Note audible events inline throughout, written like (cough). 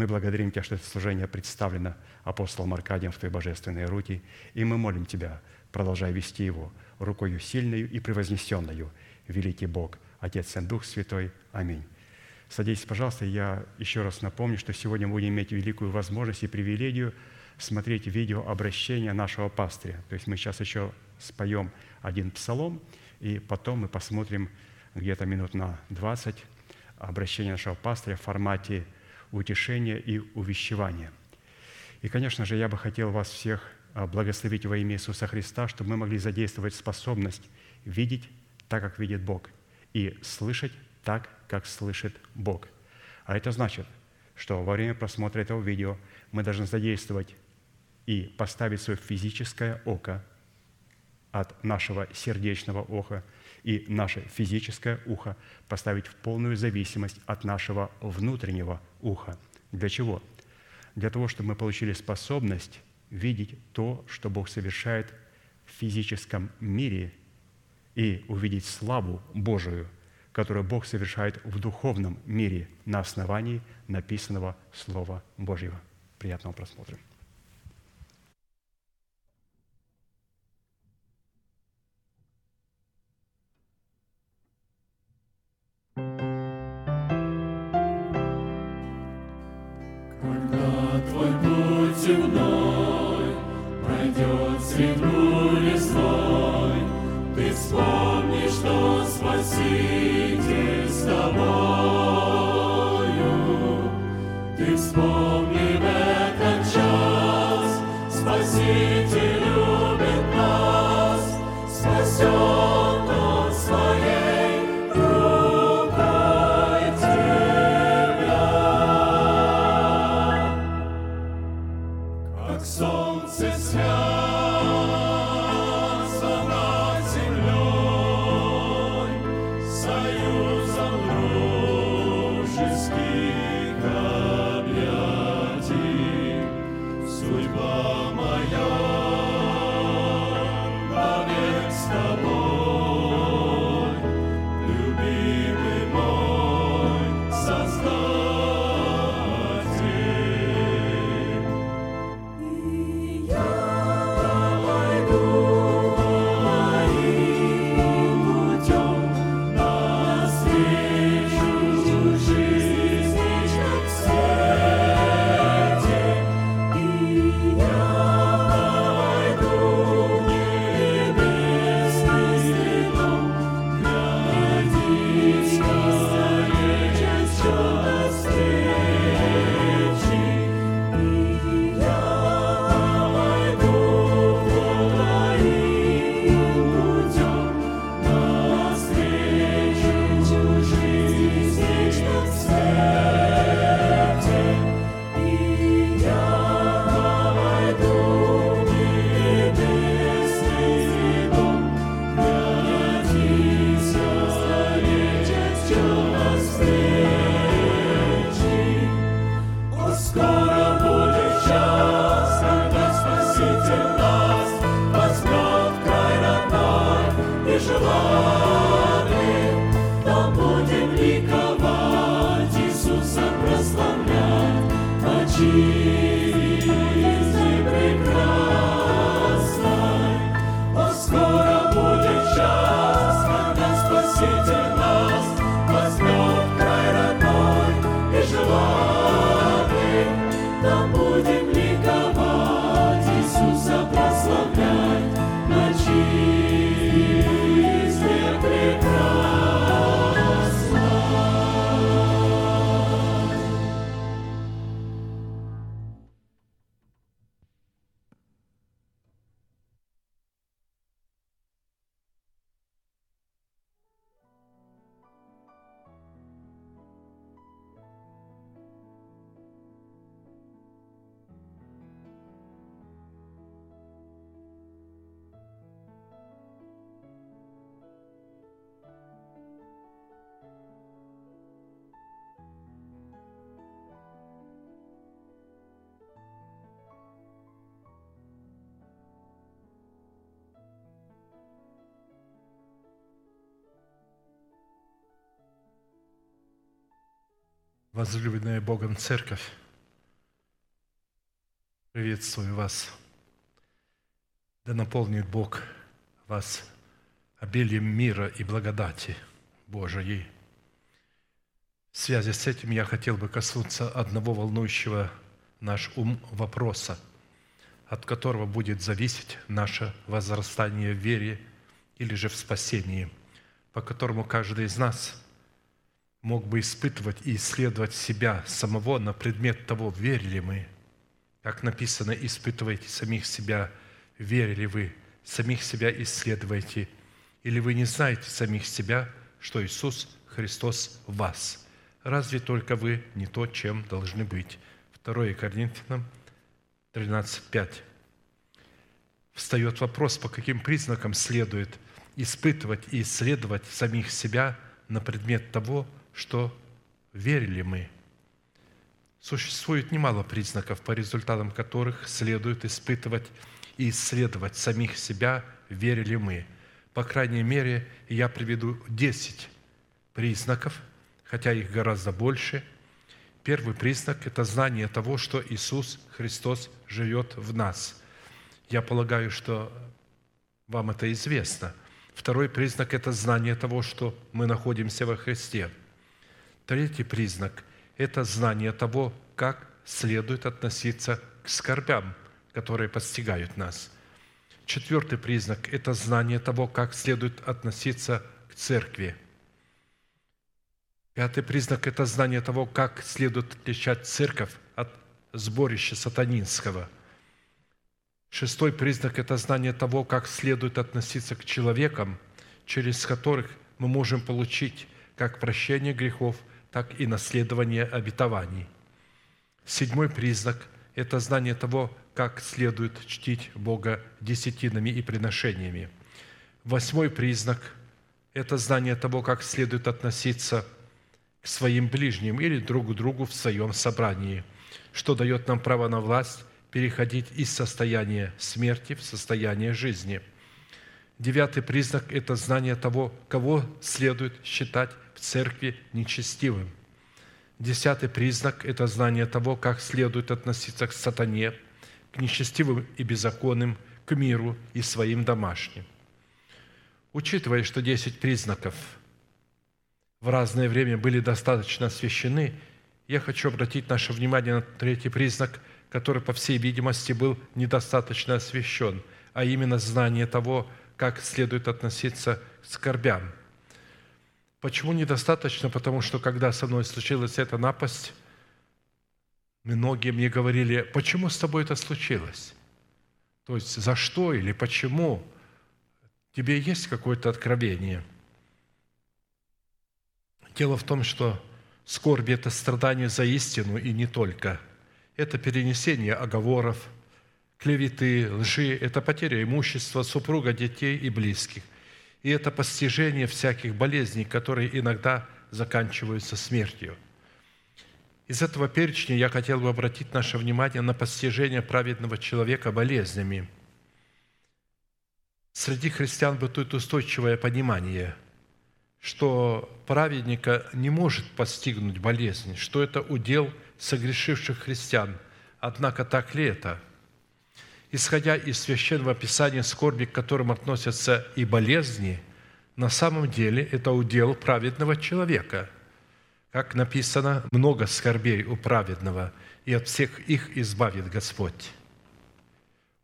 Мы благодарим Тебя, что это служение представлено апостолом Аркадием в Твои божественные руки, и мы молим Тебя, продолжай вести его рукою сильную и превознесенную, великий Бог, Отец и Дух Святой. Аминь. Садитесь, пожалуйста. Я еще раз напомню, что сегодня мы будем иметь великую возможность и привилегию смотреть видео обращения нашего пастыря. То есть мы сейчас еще споем один псалом, и потом мы посмотрим где-то минут на 20 обращение нашего пастыря в формате утешения и увещевания. И, конечно же, я бы хотел вас всех а, благословить во имя Иисуса Христа, чтобы мы могли задействовать способность видеть так, как видит Бог, и слышать так, как слышит Бог. А это значит, что во время просмотра этого видео мы должны задействовать и поставить свое физическое око от нашего сердечного ока – и наше физическое ухо поставить в полную зависимость от нашего внутреннего уха. Для чего? Для того, чтобы мы получили способность видеть то, что Бог совершает в физическом мире, и увидеть славу Божию, которую Бог совершает в духовном мире на основании написанного Слова Божьего. Приятного просмотра. you know. Возлюбленная Богом Церковь, приветствую вас. Да наполнит Бог вас обилием мира и благодати Божией. В связи с этим я хотел бы коснуться одного волнующего наш ум вопроса, от которого будет зависеть наше возрастание в вере или же в спасении, по которому каждый из нас мог бы испытывать и исследовать себя самого на предмет того, верили мы, как написано, испытывайте самих себя, верили вы, самих себя исследуйте, или вы не знаете самих себя, что Иисус Христос в вас. Разве только вы не то, чем должны быть? 2 Коринфянам 13:5. Встает вопрос, по каким признакам следует испытывать и исследовать самих себя на предмет того, что верили мы. Существует немало признаков, по результатам которых следует испытывать и исследовать самих себя, верили мы. По крайней мере, я приведу 10 признаков, хотя их гораздо больше. Первый признак – это знание того, что Иисус Христос живет в нас. Я полагаю, что вам это известно. Второй признак – это знание того, что мы находимся во Христе – Третий признак – это знание того, как следует относиться к скорбям, которые постигают нас. Четвертый признак – это знание того, как следует относиться к церкви. Пятый признак – это знание того, как следует отличать церковь от сборища сатанинского. Шестой признак – это знание того, как следует относиться к человекам, через которых мы можем получить как прощение грехов – так и наследование обетований. Седьмой признак – это знание того, как следует чтить Бога десятинами и приношениями. Восьмой признак – это знание того, как следует относиться к своим ближним или друг к другу в своем собрании, что дает нам право на власть переходить из состояния смерти в состояние жизни. Девятый признак – это знание того, кого следует считать церкви нечестивым. Десятый признак – это знание того, как следует относиться к сатане, к нечестивым и беззаконным, к миру и своим домашним. Учитывая, что десять признаков в разное время были достаточно освящены, я хочу обратить наше внимание на третий признак, который, по всей видимости, был недостаточно освящен, а именно знание того, как следует относиться к скорбям – Почему недостаточно? Потому что когда со мной случилась эта напасть, многие мне говорили, почему с тобой это случилось? То есть за что или почему? Тебе есть какое-то откровение? Дело в том, что скорбь – это страдание за истину и не только. Это перенесение оговоров, клеветы, лжи, это потеря имущества, супруга, детей и близких – и это постижение всяких болезней, которые иногда заканчиваются смертью. Из этого перечня я хотел бы обратить наше внимание на постижение праведного человека болезнями. Среди христиан бытует устойчивое понимание, что праведника не может постигнуть болезнь, что это удел согрешивших христиан. Однако так ли это – исходя из священного писания, скорби, к которым относятся и болезни, на самом деле это удел праведного человека. Как написано, много скорбей у праведного, и от всех их избавит Господь.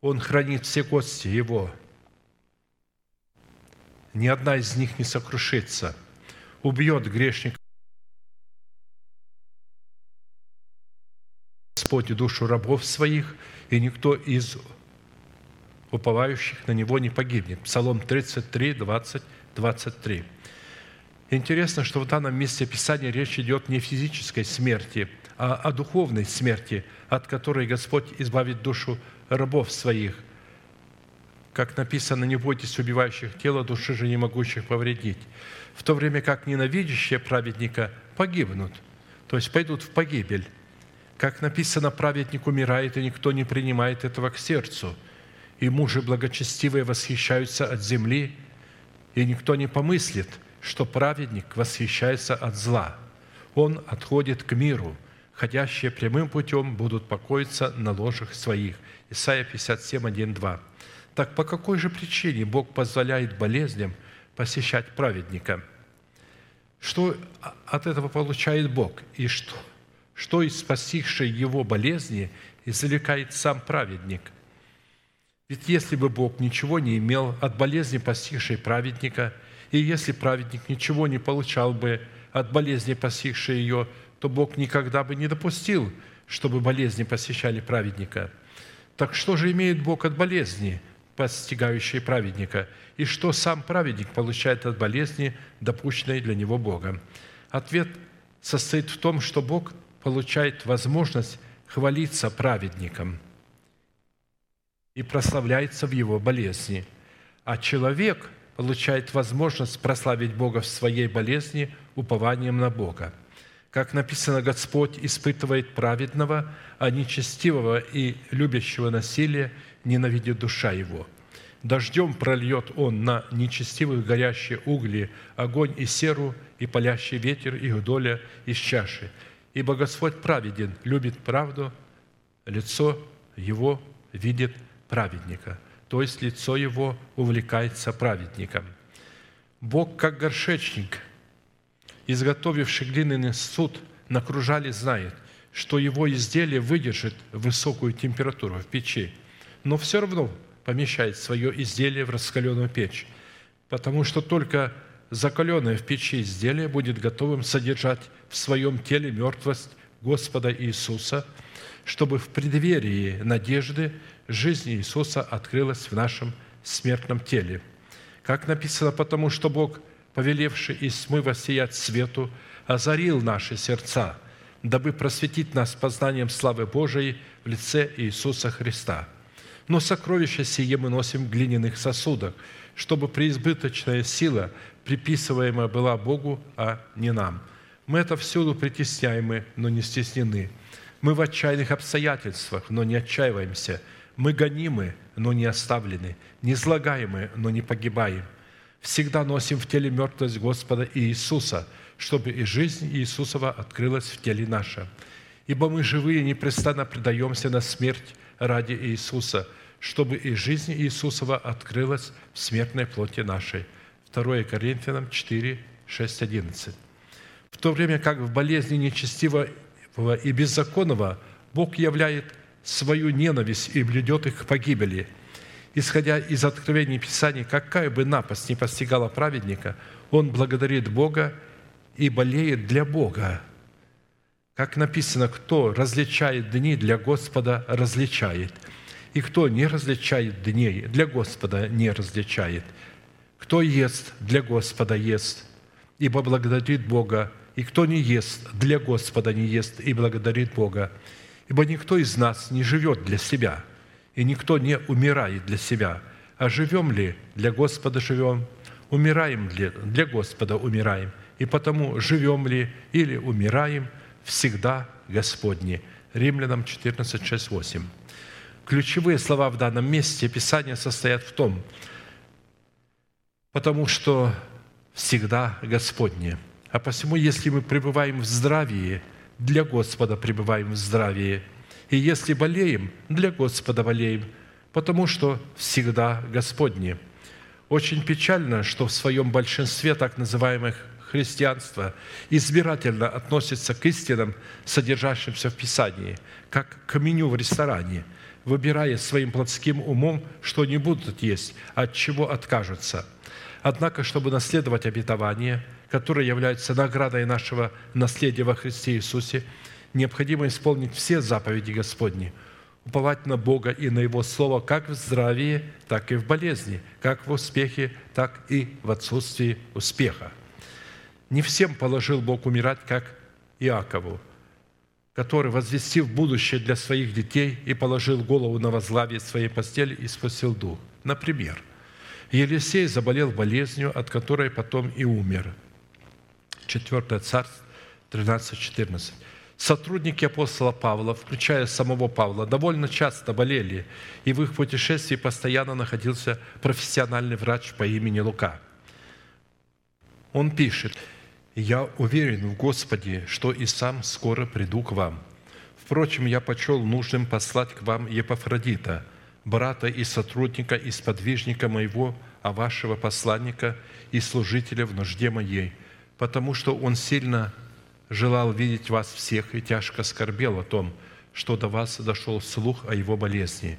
Он хранит все кости его. Ни одна из них не сокрушится. Убьет грешник Господь душу рабов своих, и никто из уповающих на Него не погибнет. Псалом 33, 20, 23. Интересно, что в данном месте Писания речь идет не о физической смерти, а о духовной смерти, от которой Господь избавит душу рабов своих. Как написано, не бойтесь убивающих тело, души же не могущих повредить. В то время как ненавидящие праведника погибнут, то есть пойдут в погибель. Как написано, праведник умирает, и никто не принимает этого к сердцу – и мужи благочестивые восхищаются от земли, и никто не помыслит, что праведник восхищается от зла. Он отходит к миру. Ходящие прямым путем будут покоиться на ложах своих». Исайя 57, 1, 2. Так по какой же причине Бог позволяет болезням посещать праведника? Что от этого получает Бог? И что, что из постигшей его болезни извлекает сам праведник? Ведь если бы Бог ничего не имел от болезни постигшей праведника, и если праведник ничего не получал бы от болезни постигшей ее, то Бог никогда бы не допустил, чтобы болезни посещали праведника. Так что же имеет Бог от болезни, постигающей праведника, и что сам праведник получает от болезни, допущенной для него Богом? Ответ состоит в том, что Бог получает возможность хвалиться праведником и прославляется в его болезни, а человек получает возможность прославить Бога в своей болезни упованием на Бога. Как написано, Господь испытывает праведного, а нечестивого и любящего насилия ненавидит душа его. Дождем прольет он на нечестивых горящие угли, огонь и серу, и палящий ветер их доля из чаши. Ибо Господь праведен, любит правду, лицо его видит праведника, то есть лицо его увлекается праведником. Бог, как горшечник, изготовивший глиняный суд на кружале, знает, что его изделие выдержит высокую температуру в печи, но все равно помещает свое изделие в раскаленную печь, потому что только закаленное в печи изделие будет готовым содержать в своем теле мертвость Господа Иисуса, чтобы в преддверии надежды жизнь Иисуса открылась в нашем смертном теле. Как написано, потому что Бог, повелевший из тьмы воссиять свету, озарил наши сердца, дабы просветить нас познанием славы Божией в лице Иисуса Христа. Но сокровища сие мы носим в глиняных сосудах, чтобы преизбыточная сила, приписываемая была Богу, а не нам. Мы это всюду притесняемы, но не стеснены. Мы в отчаянных обстоятельствах, но не отчаиваемся – мы гонимы, но не оставлены, не злагаемы, но не погибаем. Всегда носим в теле мертвость Господа Иисуса, чтобы и жизнь Иисусова открылась в теле нашем. Ибо мы живые непрестанно предаемся на смерть ради Иисуса, чтобы и жизнь Иисусова открылась в смертной плоти нашей. 2 Коринфянам 4, 6, 11. В то время как в болезни нечестивого и беззаконного Бог являет свою ненависть и блюдет их к погибели. Исходя из откровений Писаний, какая бы напасть не постигала праведника, он благодарит Бога и болеет для Бога. Как написано, кто различает дни для Господа, различает. И кто не различает дней, для Господа не различает. Кто ест, для Господа ест, ибо благодарит Бога. И кто не ест, для Господа не ест, и благодарит Бога. Ибо никто из нас не живет для себя, и никто не умирает для себя. А живем ли для Господа живем, умираем ли для Господа умираем, и потому живем ли или умираем всегда Господни. Римлянам 14, 6, 8. Ключевые слова в данном месте Писания состоят в том, потому что всегда Господне. А посему, если мы пребываем в здравии – для Господа пребываем в здравии. И если болеем, для Господа болеем, потому что всегда Господни. Очень печально, что в своем большинстве так называемых христианства избирательно относится к истинам, содержащимся в Писании, как к меню в ресторане, выбирая своим плотским умом, что не будут есть, от чего откажутся. Однако, чтобы наследовать обетование – которые являются наградой нашего наследия во Христе Иисусе, необходимо исполнить все заповеди Господни, уповать на Бога и на Его Слово как в здравии, так и в болезни, как в успехе, так и в отсутствии успеха. Не всем положил Бог умирать, как Иакову, который, возвестив будущее для своих детей и положил голову на возглавие своей постели и спасил дух. Например, Елисей заболел болезнью, от которой потом и умер – 4 Царств 13-14. Сотрудники апостола Павла, включая самого Павла, довольно часто болели, и в их путешествии постоянно находился профессиональный врач по имени Лука. Он пишет, Я уверен в Господе, что и сам скоро приду к вам. Впрочем, я почел нужным послать к вам Епафродита, брата и сотрудника и сподвижника моего, а вашего посланника и служителя в нужде моей, потому что он сильно желал видеть вас всех и тяжко скорбел о том, что до вас дошел слух о его болезни.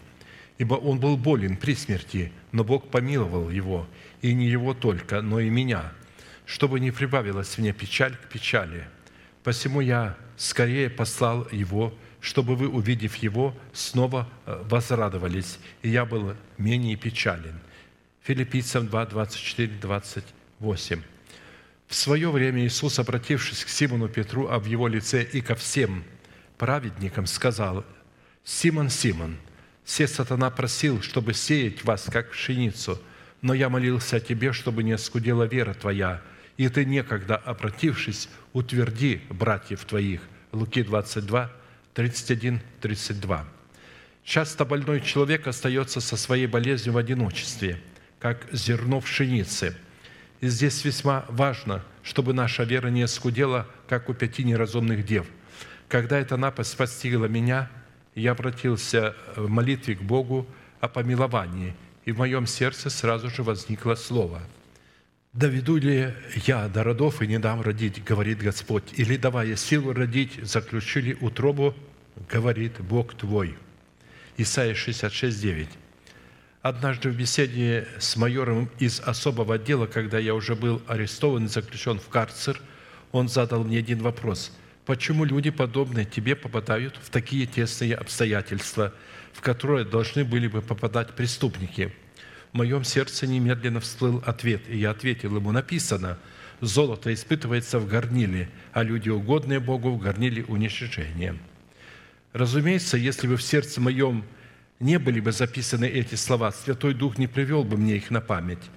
Ибо он был болен при смерти, но Бог помиловал его, и не его только, но и меня – чтобы не прибавилась мне печаль к печали. Посему я скорее послал его, чтобы вы, увидев его, снова э, возрадовались, и я был менее печален». Филиппийцам 2, 24, 28. В свое время Иисус, обратившись к Симону Петру, а в его лице и ко всем праведникам, сказал, «Симон, Симон, все сатана просил, чтобы сеять вас, как пшеницу, но я молился о тебе, чтобы не оскудела вера твоя, и ты некогда, обратившись, утверди братьев твоих». Луки 22, 31, 32. Часто больной человек остается со своей болезнью в одиночестве, как зерно пшеницы. И здесь весьма важно, чтобы наша вера не оскудела, как у пяти неразумных дев. Когда эта напасть постигла меня, я обратился в молитве к Богу о помиловании, и в моем сердце сразу же возникло слово – «Доведу ли я до родов и не дам родить, говорит Господь, или, давая силу родить, заключили утробу, говорит Бог твой». Исайя 66, 9. Однажды в беседе с майором из особого отдела, когда я уже был арестован и заключен в карцер, он задал мне один вопрос. Почему люди, подобные тебе, попадают в такие тесные обстоятельства, в которые должны были бы попадать преступники – в моем сердце немедленно всплыл ответ, и я ответил ему, написано, «Золото испытывается в горниле, а люди, угодные Богу, в горниле уничижения». Разумеется, если бы в сердце моем не были бы записаны эти слова, Святой Дух не привел бы мне их на память.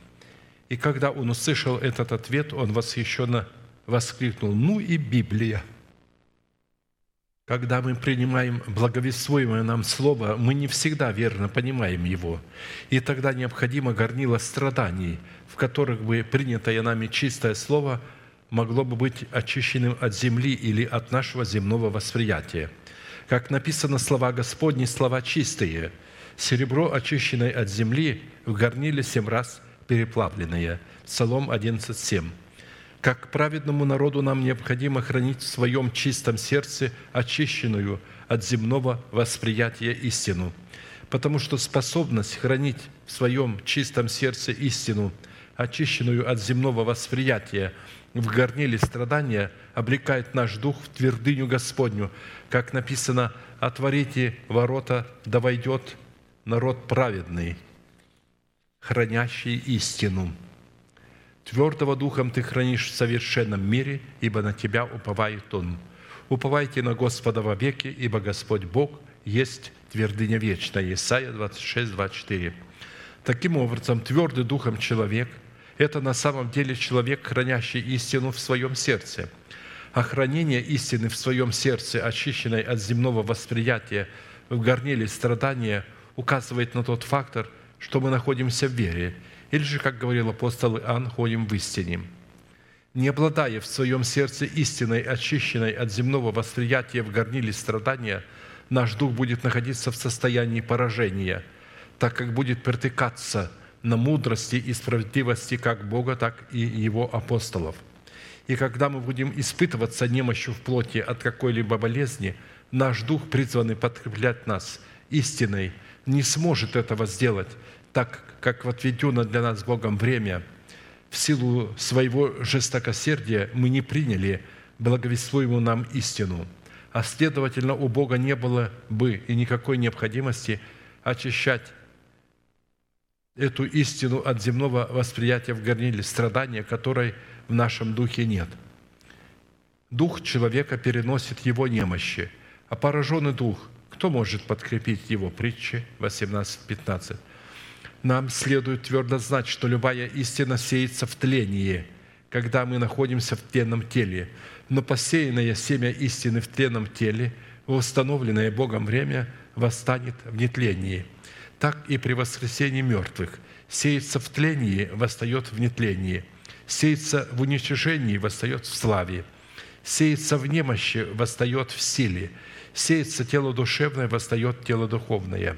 И когда он услышал этот ответ, он восхищенно воскликнул, «Ну и Библия!» – когда мы принимаем благовествуемое нам Слово, мы не всегда верно понимаем его. И тогда необходимо горнило страданий, в которых бы принятое нами чистое Слово могло бы быть очищенным от земли или от нашего земного восприятия. Как написано, слова Господни – слова чистые, серебро, очищенное от земли, в горниле семь раз переплавленное. Псалом 11, как праведному народу нам необходимо хранить в своем чистом сердце очищенную от земного восприятия истину, потому что способность хранить в своем чистом сердце истину, очищенную от земного восприятия, в горниле страдания облекает наш дух в твердыню Господню, как написано «Отворите ворота, да войдет народ праведный, хранящий истину». Твердого духом ты хранишь в совершенном мире, ибо на тебя уповает Он. Уповайте на Господа во веки, ибо Господь Бог есть твердыня вечная. Исайя 26, 24. Таким образом, твердый духом человек – это на самом деле человек, хранящий истину в своем сердце. А хранение истины в своем сердце, очищенной от земного восприятия в горниле страдания, указывает на тот фактор, что мы находимся в вере – или же, как говорил апостол Иоанн, ходим в истине. Не обладая в своем сердце истиной, очищенной от земного восприятия в горниле страдания, наш дух будет находиться в состоянии поражения, так как будет притыкаться на мудрости и справедливости как Бога, так и Его апостолов. И когда мы будем испытываться немощью в плоти от какой-либо болезни, наш дух, призванный подкреплять нас истиной, не сможет этого сделать, так как в отведенное для нас Богом время, в силу своего жестокосердия мы не приняли благовествуемую нам истину, а следовательно, у Бога не было бы и никакой необходимости очищать эту истину от земного восприятия в горниле страдания, которой в нашем духе нет. Дух человека переносит его немощи, а пораженный дух, кто может подкрепить его? Притчи 18.15 нам следует твердо знать, что любая истина сеется в тлении, когда мы находимся в тленном теле. Но посеянное семя истины в тленном теле, в установленное Богом время, восстанет в нетлении. Так и при воскресении мертвых. Сеется в тлении, восстает в нетлении. Сеется в уничижении, восстает в славе. Сеется в немощи, восстает в силе. Сеется тело душевное, восстает тело духовное.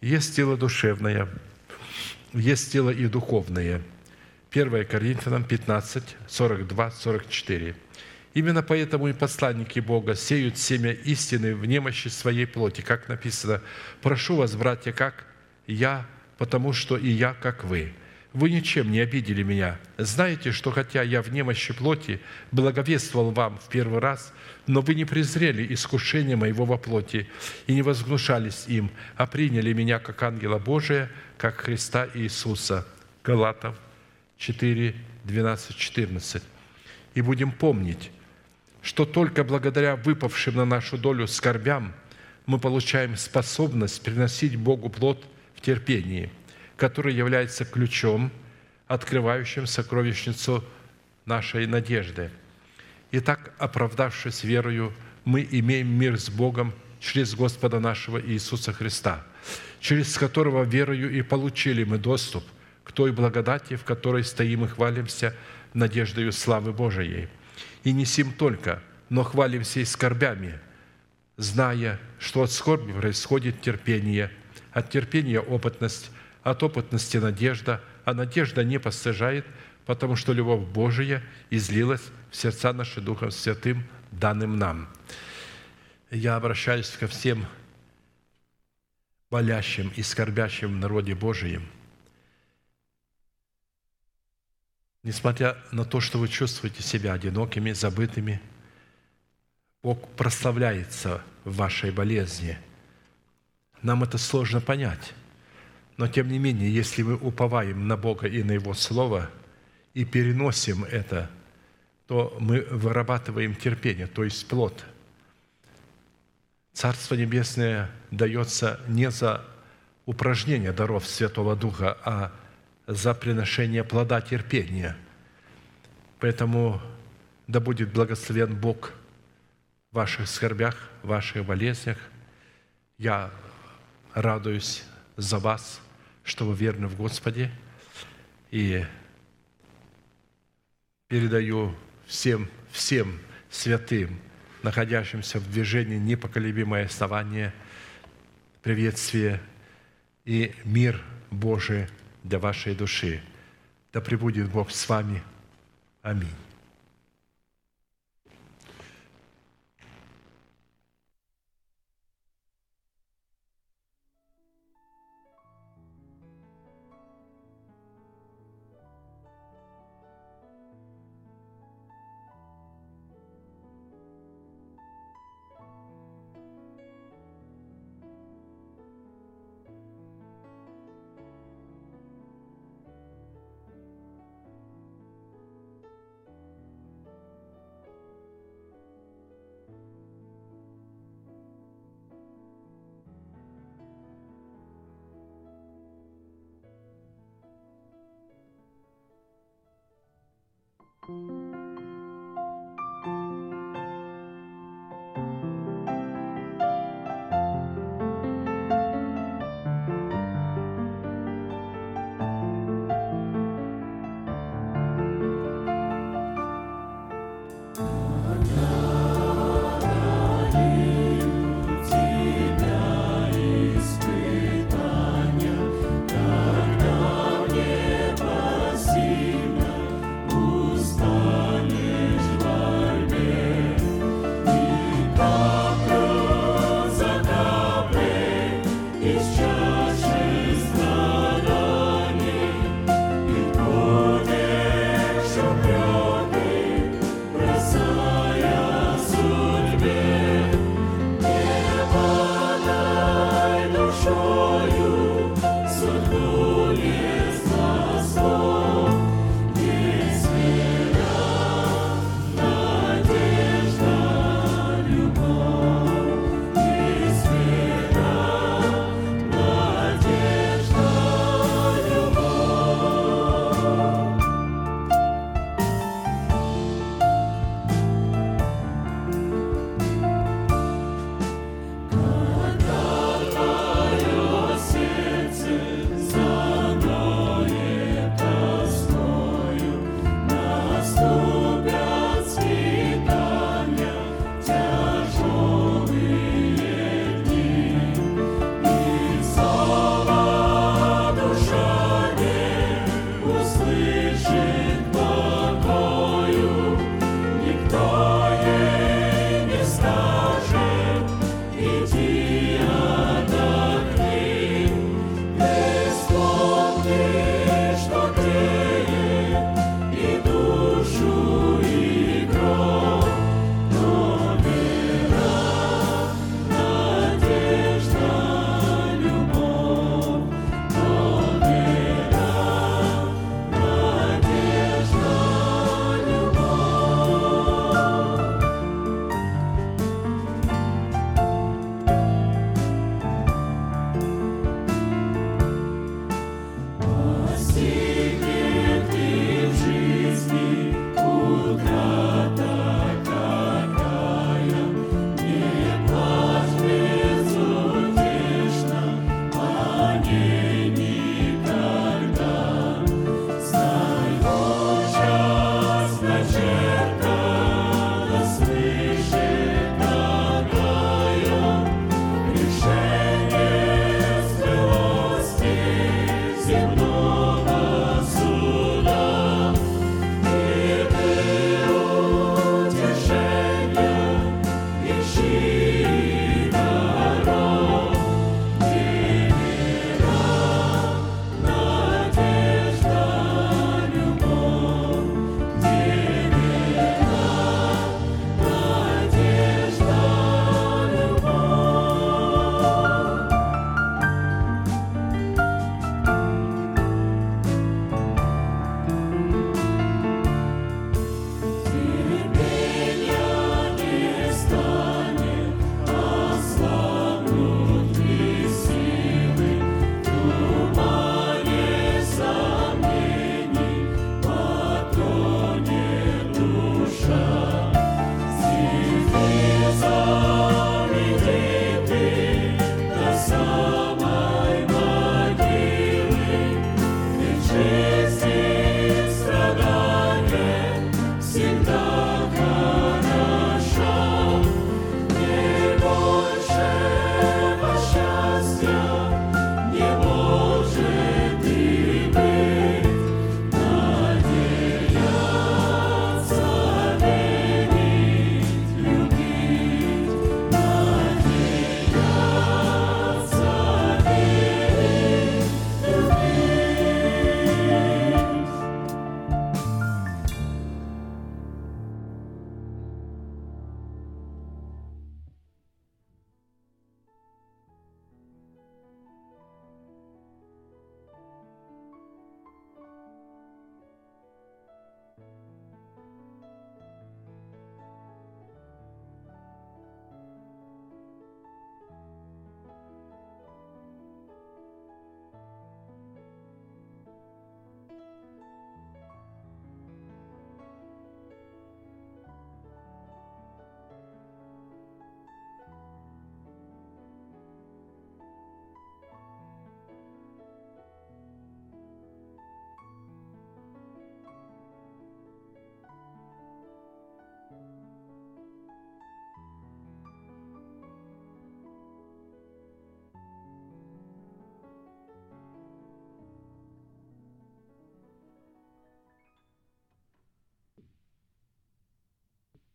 Есть тело душевное, есть тело и духовное. 1 Коринфянам 15, 42, 44. Именно поэтому и посланники Бога сеют семя истины в немощи своей плоти, как написано, «Прошу вас, братья, как я, потому что и я, как вы». Вы ничем не обидели меня. Знаете, что хотя я в немощи плоти благовествовал вам в первый раз, но вы не презрели искушение моего во плоти и не возгнушались им, а приняли меня как ангела Божия, как Христа Иисуса. Галатов 4, 12, 14. И будем помнить, что только благодаря выпавшим на нашу долю скорбям мы получаем способность приносить Богу плод в терпении, который является ключом, открывающим сокровищницу нашей надежды. Итак, оправдавшись верою, мы имеем мир с Богом через Господа нашего Иисуса Христа, через которого верою и получили мы доступ к той благодати, в которой стоим и хвалимся надеждою славы Божией – и не сим только, но хвалимся и скорбями, зная, что от скорби происходит терпение, от терпения опытность, от опытности надежда, а надежда не постыжает, потому что любовь Божия излилась в сердца наши Духом Святым, данным нам. Я обращаюсь ко всем болящим и скорбящим в народе Божием – Несмотря на то, что вы чувствуете себя одинокими, забытыми, Бог прославляется в вашей болезни. Нам это сложно понять. Но тем не менее, если мы уповаем на Бога и на Его Слово и переносим это, то мы вырабатываем терпение, то есть плод. Царство Небесное дается не за упражнение даров Святого Духа, а за приношение плода терпения. Поэтому да будет благословен Бог в ваших скорбях, в ваших болезнях. Я радуюсь за вас, что вы верны в Господе, и передаю всем, всем святым, находящимся в движении непоколебимое основание, приветствие и мир Божий для вашей души. Да пребудет Бог с вами. Аминь.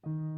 you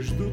ждут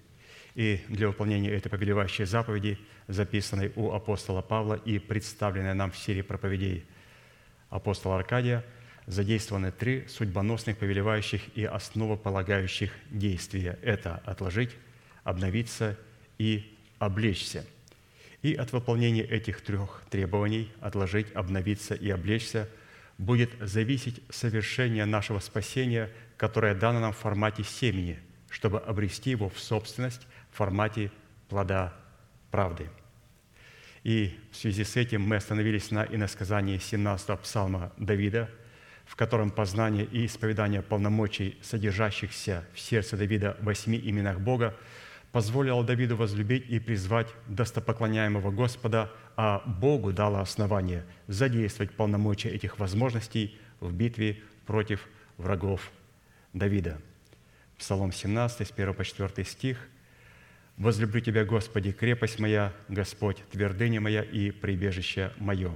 и для выполнения этой повелевающей заповеди, записанной у апостола Павла и представленной нам в серии проповедей апостола Аркадия, задействованы три судьбоносных, повелевающих и основополагающих действия. Это отложить, обновиться и облечься. И от выполнения этих трех требований – отложить, обновиться и облечься – будет зависеть совершение нашего спасения, которое дано нам в формате семени, чтобы обрести его в собственность формате плода правды. И в связи с этим мы остановились на иносказании 17-го псалма Давида, в котором познание и исповедание полномочий, содержащихся в сердце Давида в восьми именах Бога, позволило Давиду возлюбить и призвать достопоклоняемого Господа, а Богу дало основание задействовать полномочия этих возможностей в битве против врагов Давида. Псалом 17, с 1 по 4 стих – Возлюблю Тебя, Господи, крепость моя, Господь, твердыня моя и прибежище мое.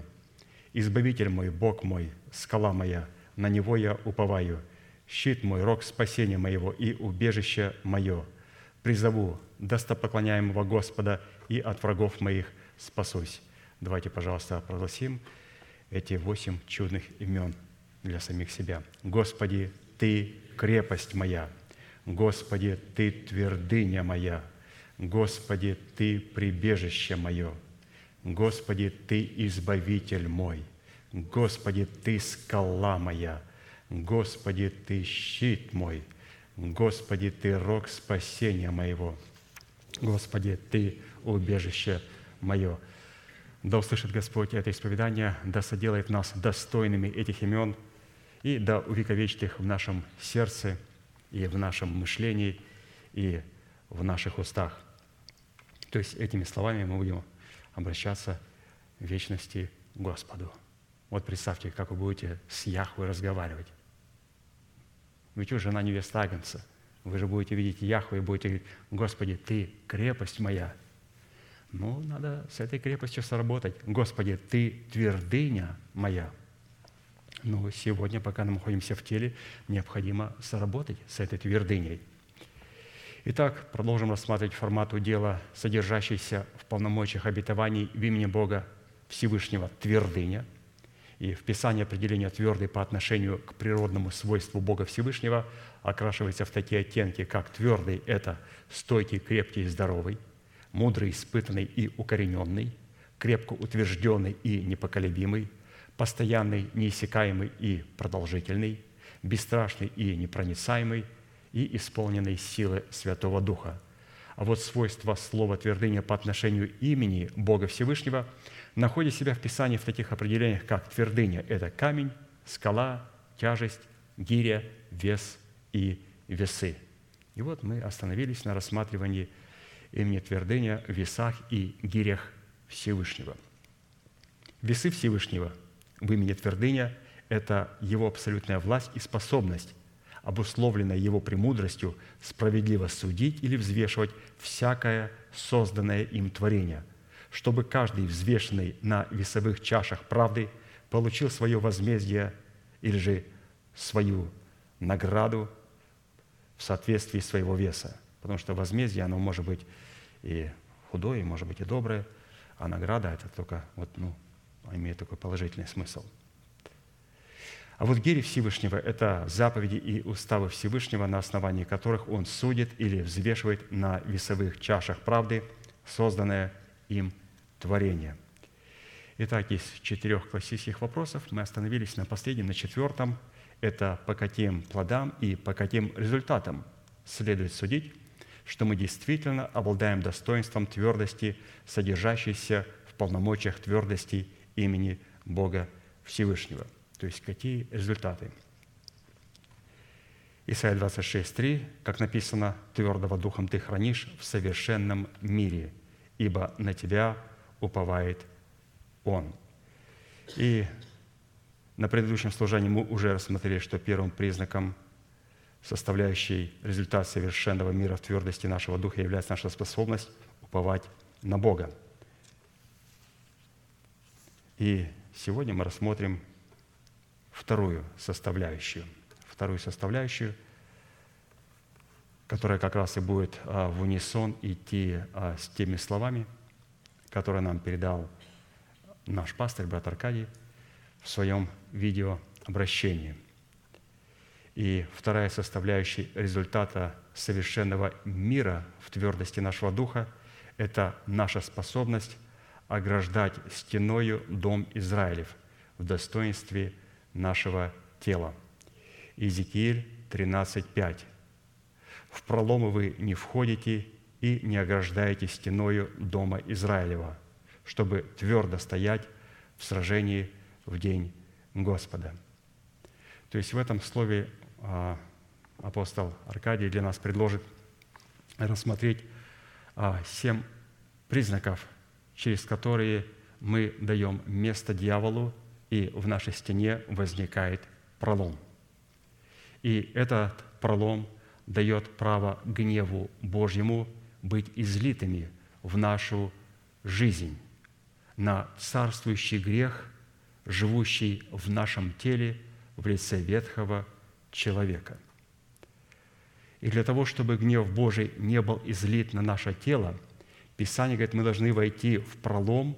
Избавитель мой, Бог мой, скала моя, на Него я уповаю. Щит мой, рог спасения моего и убежище мое. Призову достопоклоняемого Господа и от врагов моих спасусь. Давайте, пожалуйста, прогласим эти восемь чудных имен для самих себя. Господи, Ты крепость моя. Господи, Ты твердыня моя. Господи, Ты прибежище мое, Господи, Ты избавитель мой, Господи, Ты скала моя, Господи, Ты щит мой, Господи, Ты рог спасения моего, Господи, Ты убежище мое. Да услышит Господь это исповедание, да соделает нас достойными этих имен и да увековечит их в нашем сердце и в нашем мышлении и в наших устах. То есть этими словами мы будем обращаться в вечности Господу. Вот представьте, как вы будете с Яхвой разговаривать. Ведь вы жена невеста Агнца. Вы же будете видеть Яхву и будете говорить, Господи, Ты крепость моя. Ну, надо с этой крепостью сработать. Господи, Ты твердыня моя. Но сегодня, пока мы находимся в теле, необходимо сработать с этой твердыней – Итак, продолжим рассматривать формат удела, содержащийся в полномочиях обетований в имени Бога Всевышнего твердыня. И в Писании определение твердый по отношению к природному свойству Бога Всевышнего окрашивается в такие оттенки, как твердый – это стойкий, крепкий и здоровый, мудрый, испытанный и укорененный, крепко утвержденный и непоколебимый, постоянный, неиссякаемый и продолжительный, бесстрашный и непроницаемый – и исполненной силы Святого Духа. А вот свойство слова твердыня по отношению имени Бога Всевышнего находит себя в Писании в таких определениях, как твердыня – это камень, скала, тяжесть, гиря, вес и весы. И вот мы остановились на рассматривании имени твердыня в весах и гирях Всевышнего. Весы Всевышнего в имени твердыня – это Его абсолютная власть и способность обусловленная Его премудростью, справедливо судить или взвешивать всякое созданное им творение, чтобы каждый взвешенный на весовых чашах правды получил свое возмездие или же свою награду в соответствии своего веса. Потому что возмездие, оно может быть и худое, может быть и доброе, а награда это только вот, ну, имеет такой положительный смысл – а вот гири Всевышнего – это заповеди и уставы Всевышнего, на основании которых Он судит или взвешивает на весовых чашах правды созданное им творение. Итак, из четырех классических вопросов мы остановились на последнем, на четвертом. Это по каким плодам и по каким результатам следует судить, что мы действительно обладаем достоинством твердости, содержащейся в полномочиях твердости имени Бога Всевышнего. То есть какие результаты? Исайя 26, как написано, «Твердого духом ты хранишь в совершенном мире, ибо на тебя уповает Он». И на предыдущем служении мы уже рассмотрели, что первым признаком, составляющей результат совершенного мира в твердости нашего духа, является наша способность уповать на Бога. И сегодня мы рассмотрим вторую составляющую. Вторую составляющую, которая как раз и будет а, в унисон идти а, с теми словами, которые нам передал наш пастор, брат Аркадий, в своем видеообращении. И вторая составляющая результата совершенного мира в твердости нашего духа – это наша способность ограждать стеною дом Израилев в достоинстве нашего тела. Иезекииль 13.5. «В проломы вы не входите и не ограждаете стеною дома Израилева, чтобы твердо стоять в сражении в день Господа». То есть в этом слове а, апостол Аркадий для нас предложит рассмотреть а, семь признаков, через которые мы даем место дьяволу и в нашей стене возникает пролом. И этот пролом дает право гневу Божьему быть излитыми в нашу жизнь на царствующий грех, живущий в нашем теле в лице ветхого человека. И для того, чтобы гнев Божий не был излит на наше тело, Писание говорит, мы должны войти в пролом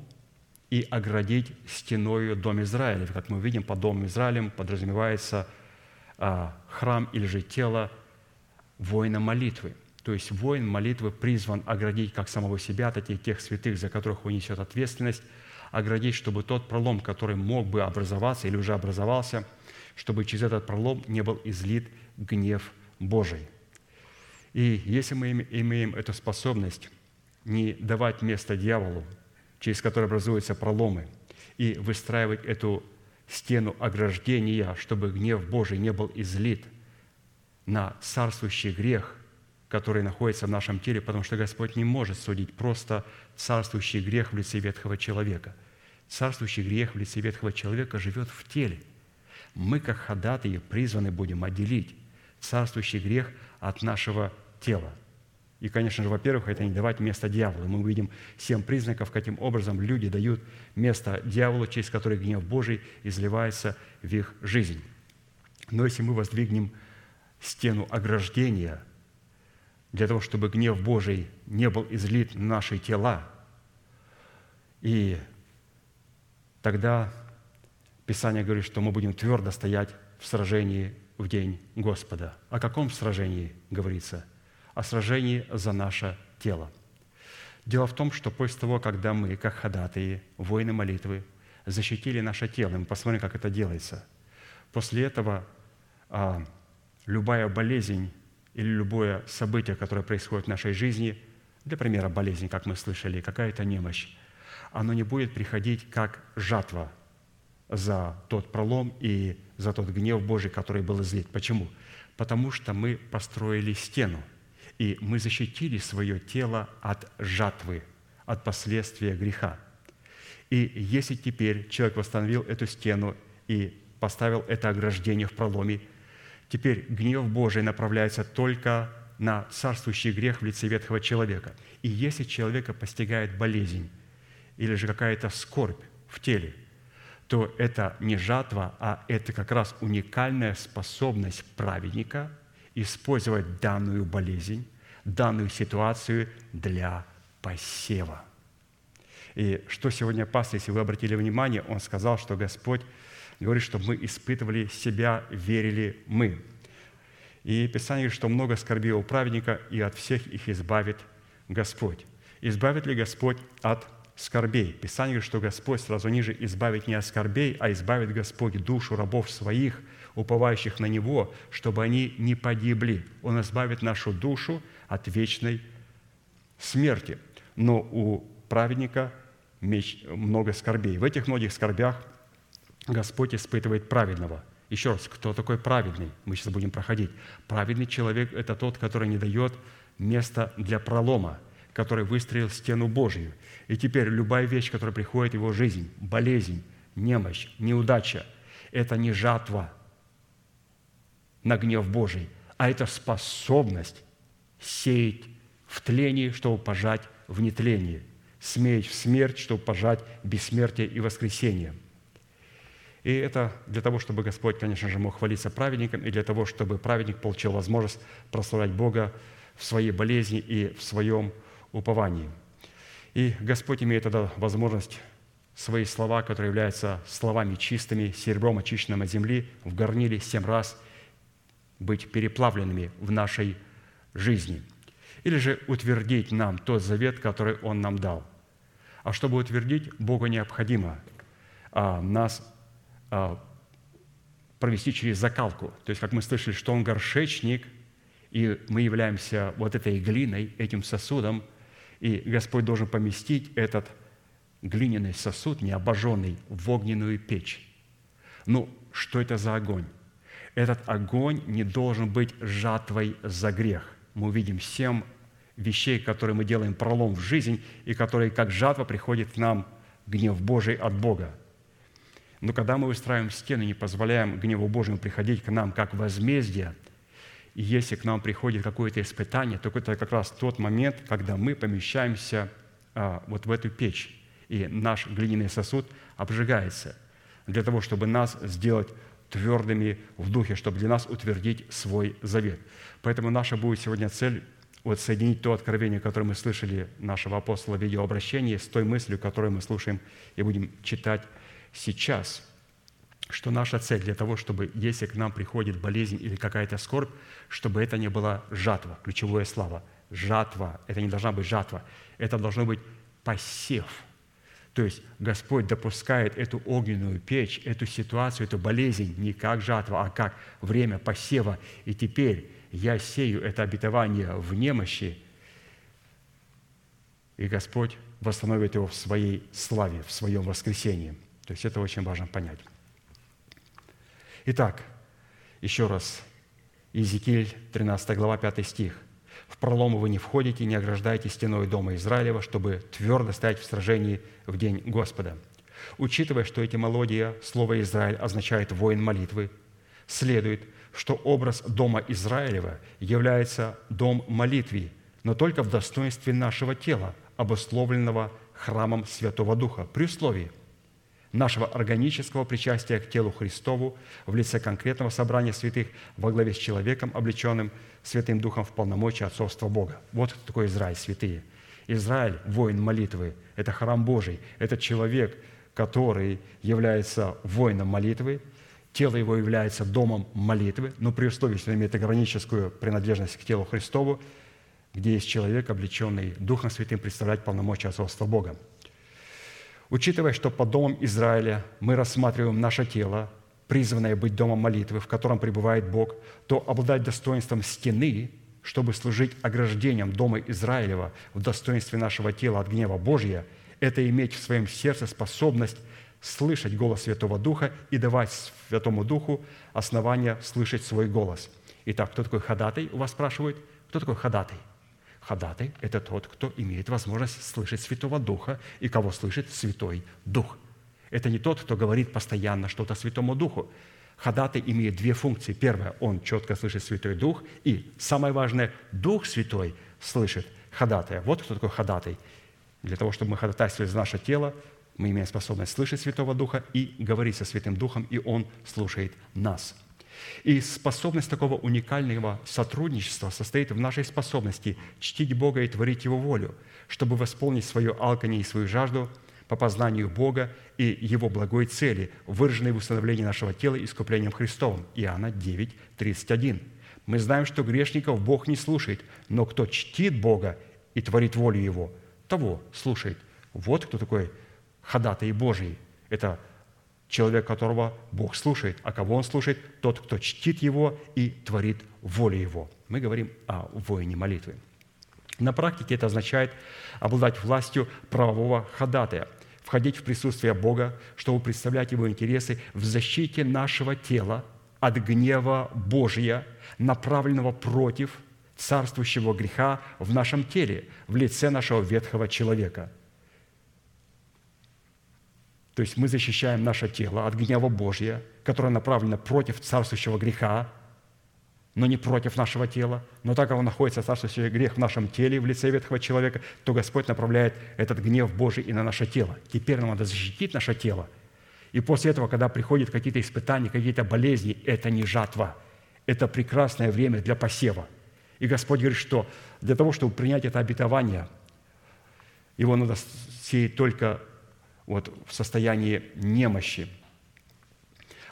и оградить стеною дом Израилев. Как мы видим, под домом Израилем подразумевается а, храм или же тело воина молитвы. То есть воин молитвы призван оградить как самого себя, так и тех святых, за которых он несет ответственность, оградить, чтобы тот пролом, который мог бы образоваться или уже образовался, чтобы через этот пролом не был излит гнев Божий. И если мы имеем эту способность не давать место дьяволу, через который образуются проломы, и выстраивать эту стену ограждения, чтобы гнев Божий не был излит на царствующий грех, который находится в нашем теле, потому что Господь не может судить просто царствующий грех в лице ветхого человека. Царствующий грех в лице ветхого человека живет в теле. Мы, как ходатые, призваны будем отделить царствующий грех от нашего тела – и, конечно же, во-первых, это не давать место дьяволу. Мы увидим семь признаков, каким образом люди дают место дьяволу, через который гнев Божий изливается в их жизнь. Но если мы воздвигнем стену ограждения для того, чтобы гнев Божий не был излит на наши тела, и тогда Писание говорит, что мы будем твердо стоять в сражении в день Господа. О каком сражении говорится – о сражении за наше тело. Дело в том, что после того, когда мы, как ходатые, воины молитвы, защитили наше тело, мы посмотрим, как это делается. После этого а, любая болезнь или любое событие, которое происходит в нашей жизни, для примера болезнь, как мы слышали, какая-то немощь, оно не будет приходить как жатва за тот пролом и за тот гнев Божий, который был излит. Почему? Потому что мы построили стену, и мы защитили свое тело от жатвы, от последствия греха. И если теперь человек восстановил эту стену и поставил это ограждение в проломе, теперь гнев Божий направляется только на царствующий грех в лице ветхого человека. И если человека постигает болезнь или же какая-то скорбь в теле, то это не жатва, а это как раз уникальная способность праведника использовать данную болезнь, данную ситуацию для посева. И что сегодня пастор, если вы обратили внимание, он сказал, что Господь говорит, чтобы мы испытывали себя, верили мы. И Писание говорит, что много скорби у праведника, и от всех их избавит Господь. Избавит ли Господь от скорбей? Писание говорит, что Господь сразу ниже избавит не от скорбей, а избавит Господь душу рабов своих, уповающих на Него, чтобы они не погибли. Он избавит нашу душу от вечной смерти. Но у праведника меч, много скорбей. В этих многих скорбях Господь испытывает праведного. Еще раз, кто такой праведный? Мы сейчас будем проходить. Праведный человек – это тот, который не дает места для пролома, который выстроил стену Божью. И теперь любая вещь, которая приходит в его жизнь, болезнь, немощь, неудача – это не жатва на гнев Божий, а это способность сеять в тлении, чтобы пожать в нетлении – смеять в смерть, чтобы пожать бессмертие и воскресение. И это для того, чтобы Господь, конечно же, мог хвалиться праведником, и для того, чтобы праведник получил возможность прославлять Бога в своей болезни и в своем уповании. И Господь имеет тогда возможность свои слова, которые являются словами чистыми, серебром очищенным от земли, в горниле семь раз быть переплавленными в нашей жизни. Или же утвердить нам тот завет, который Он нам дал – а чтобы утвердить, Богу необходимо а, нас а, провести через закалку. То есть, как мы слышали, что Он горшечник, и мы являемся вот этой глиной, этим сосудом, и Господь должен поместить этот глиняный сосуд, необожженный, в огненную печь. Ну, что это за огонь? Этот огонь не должен быть жатвой за грех. Мы увидим семь вещей, которые мы делаем пролом в жизнь, и которые, как жатва, приходит к нам гнев Божий от Бога. Но когда мы выстраиваем стены, не позволяем гневу Божьему приходить к нам как возмездие, и если к нам приходит какое-то испытание, то это как раз тот момент, когда мы помещаемся а, вот в эту печь, и наш глиняный сосуд обжигается для того, чтобы нас сделать твердыми в духе, чтобы для нас утвердить свой завет. Поэтому наша будет сегодня цель вот соединить то откровение, которое мы слышали нашего апостола в видеообращении, с той мыслью, которую мы слушаем и будем читать сейчас, что наша цель для того, чтобы, если к нам приходит болезнь или какая-то скорбь, чтобы это не была жатва, ключевое слово. Жатва, это не должна быть жатва, это должно быть посев. То есть Господь допускает эту огненную печь, эту ситуацию, эту болезнь не как жатва, а как время посева. И теперь я сею это обетование в немощи, и Господь восстановит его в своей славе, в своем воскресении. То есть это очень важно понять. Итак, еще раз, Иезекииль, 13 глава, 5 стих. «В пролом вы не входите, не ограждаете стеной дома Израилева, чтобы твердо стоять в сражении в день Господа». Учитывая, что этимология слова «Израиль» означает «воин молитвы», следует, что образ Дома Израилева является дом молитвы, но только в достоинстве нашего тела, обусловленного храмом Святого Духа, при условии нашего органического причастия к телу Христову в лице конкретного собрания святых во главе с человеком, облеченным Святым Духом в полномочия отцовства Бога. Вот такой Израиль, святые. Израиль – воин молитвы, это храм Божий, это человек, который является воином молитвы, тело его является домом молитвы, но при условии, что он имеет ограническую принадлежность к телу Христову, где есть человек, облеченный Духом Святым, представлять полномочия отцовства Бога. Учитывая, что под домом Израиля мы рассматриваем наше тело, призванное быть домом молитвы, в котором пребывает Бог, то обладать достоинством стены, чтобы служить ограждением дома Израилева в достоинстве нашего тела от гнева Божия, это иметь в своем сердце способность слышать голос Святого Духа и давать Святому Духу основания слышать свой голос. Итак, кто такой ходатай, у вас спрашивают? Кто такой ходатай? Ходатай – это тот, кто имеет возможность слышать Святого Духа и кого слышит Святой Дух. Это не тот, кто говорит постоянно что-то Святому Духу. Ходатай имеет две функции. Первое – он четко слышит Святой Дух. И самое важное – Дух Святой слышит ходатая. Вот кто такой ходатай. Для того, чтобы мы ходатайствовали за наше тело, мы имеем способность слышать Святого Духа и говорить со Святым Духом, и Он слушает нас. И способность такого уникального сотрудничества состоит в нашей способности чтить Бога и творить Его волю, чтобы восполнить свое алканье и свою жажду по познанию Бога и Его благой цели, выраженной в установлении нашего тела искуплением Христовым. Иоанна 9, 31. Мы знаем, что грешников Бог не слушает, но кто чтит Бога и творит волю Его, того слушает. Вот кто такой ходатай Божий. Это человек, которого Бог слушает. А кого он слушает? Тот, кто чтит Его и творит волю Его. Мы говорим о воине молитвы. На практике это означает обладать властью правового ходатая, входить в присутствие Бога, чтобы представлять Его интересы в защите нашего тела от гнева Божия, направленного против царствующего греха в нашем теле, в лице нашего ветхого человека – то есть мы защищаем наше тело от гнева Божьего, которое направлено против царствующего греха, но не против нашего тела. Но так как он находится царствующий грех в нашем теле, в лице ветхого человека, то Господь направляет этот гнев Божий и на наше тело. Теперь нам надо защитить наше тело. И после этого, когда приходят какие-то испытания, какие-то болезни, это не жатва. Это прекрасное время для посева. И Господь говорит, что для того, чтобы принять это обетование, его надо сеять только вот, в состоянии немощи.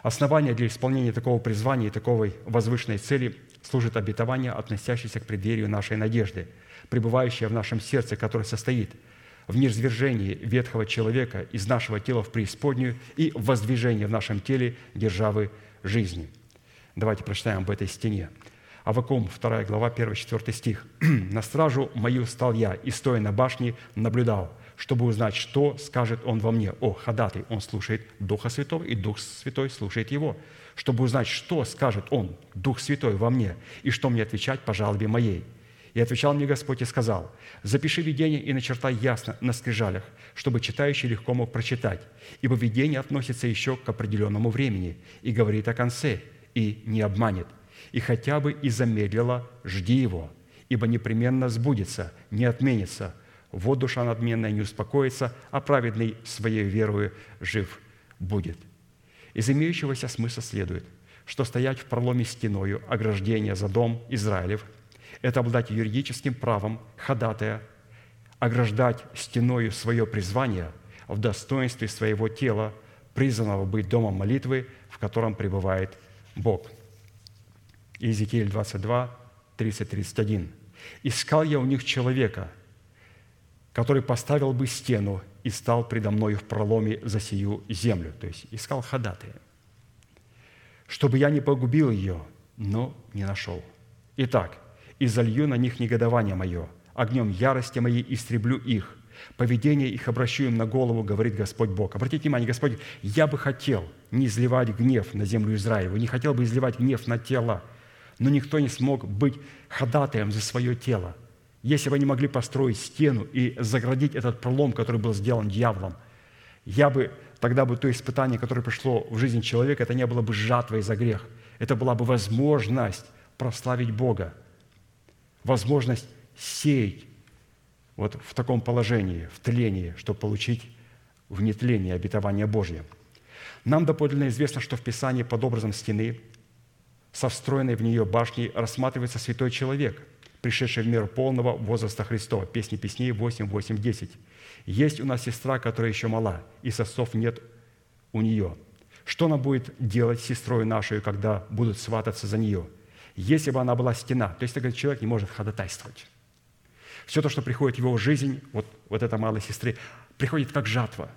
Основание для исполнения такого призвания и такой возвышенной цели служит обетование, относящееся к преддверию нашей надежды, пребывающее в нашем сердце, которое состоит в низвержении ветхого человека из нашего тела в преисподнюю и воздвижении в нашем теле державы жизни. Давайте прочитаем об этой стене. Авакум, 2 глава, 1-4 стих. «На стражу мою стал я, и, стоя на башне, наблюдал – чтобы узнать, что скажет Он во мне. О, ходатай, Он слушает Духа Святого, и Дух Святой слушает Его. Чтобы узнать, что скажет Он, Дух Святой во мне, и что мне отвечать по жалобе моей. И отвечал мне Господь и сказал, «Запиши видение и начертай ясно на скрижалях, чтобы читающий легко мог прочитать, ибо видение относится еще к определенному времени и говорит о конце, и не обманет. И хотя бы и замедлило, жди его, ибо непременно сбудется, не отменится, вот душа надменная не успокоится, а праведный своей верою жив будет. Из имеющегося смысла следует, что стоять в проломе стеною ограждения за дом Израилев – это обладать юридическим правом ходатая, ограждать стеною свое призвание в достоинстве своего тела, призванного быть домом молитвы, в котором пребывает Бог. Иезекииль 22, 30, 31. «Искал я у них человека, который поставил бы стену и стал предо мною в проломе за сию землю». То есть искал ходатая. «Чтобы я не погубил ее, но не нашел. Итак, и залью на них негодование мое, огнем ярости моей истреблю их, поведение их обращу им на голову, говорит Господь Бог. Обратите внимание, Господь, я бы хотел не изливать гнев на землю Израилеву, не хотел бы изливать гнев на тело, но никто не смог быть ходатаем за свое тело – если бы они могли построить стену и заградить этот пролом, который был сделан дьяволом, я бы тогда бы то испытание, которое пришло в жизнь человека, это не было бы жатвой за грех. Это была бы возможность прославить Бога, возможность сеять вот в таком положении, в тлении, чтобы получить в нетлении обетование Божье. Нам доподлинно известно, что в Писании под образом стены со встроенной в нее башней рассматривается святой человек – пришедший в мир полного возраста Христова. Песни песней 8, 8, 10. Есть у нас сестра, которая еще мала, и сосов нет у нее. Что она будет делать с сестрой нашей, когда будут свататься за нее? Если бы она была стена, то есть такой человек не может ходатайствовать. Все то, что приходит в его жизнь, вот, вот эта малой сестры, приходит как жатва.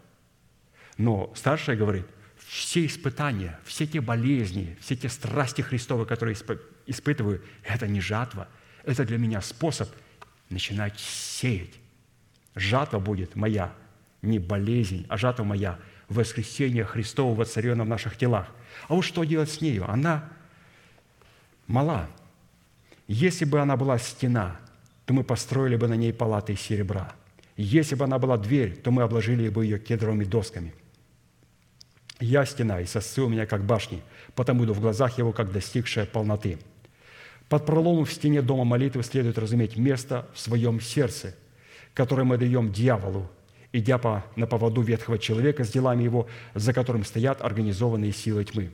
Но старшая говорит, все испытания, все те болезни, все те страсти Христовы, которые испытываю, это не жатва – Это для меня способ начинать сеять. Жатва будет моя, не болезнь, а жатва моя – воскресение Христова воцарено в наших телах. А вот что делать с нею? Она мала. Если бы она была стена, то мы построили бы на ней палаты из серебра. Если бы она была дверь, то мы обложили бы ее кедровыми досками. Я стена, и сосцы у меня, как башни, потому иду в глазах его, как достигшая полноты. Под проломом в стене дома молитвы следует разуметь место в своем сердце, которое мы даем дьяволу, идя по, на поводу ветхого человека с делами его, за которым стоят организованные силы тьмы.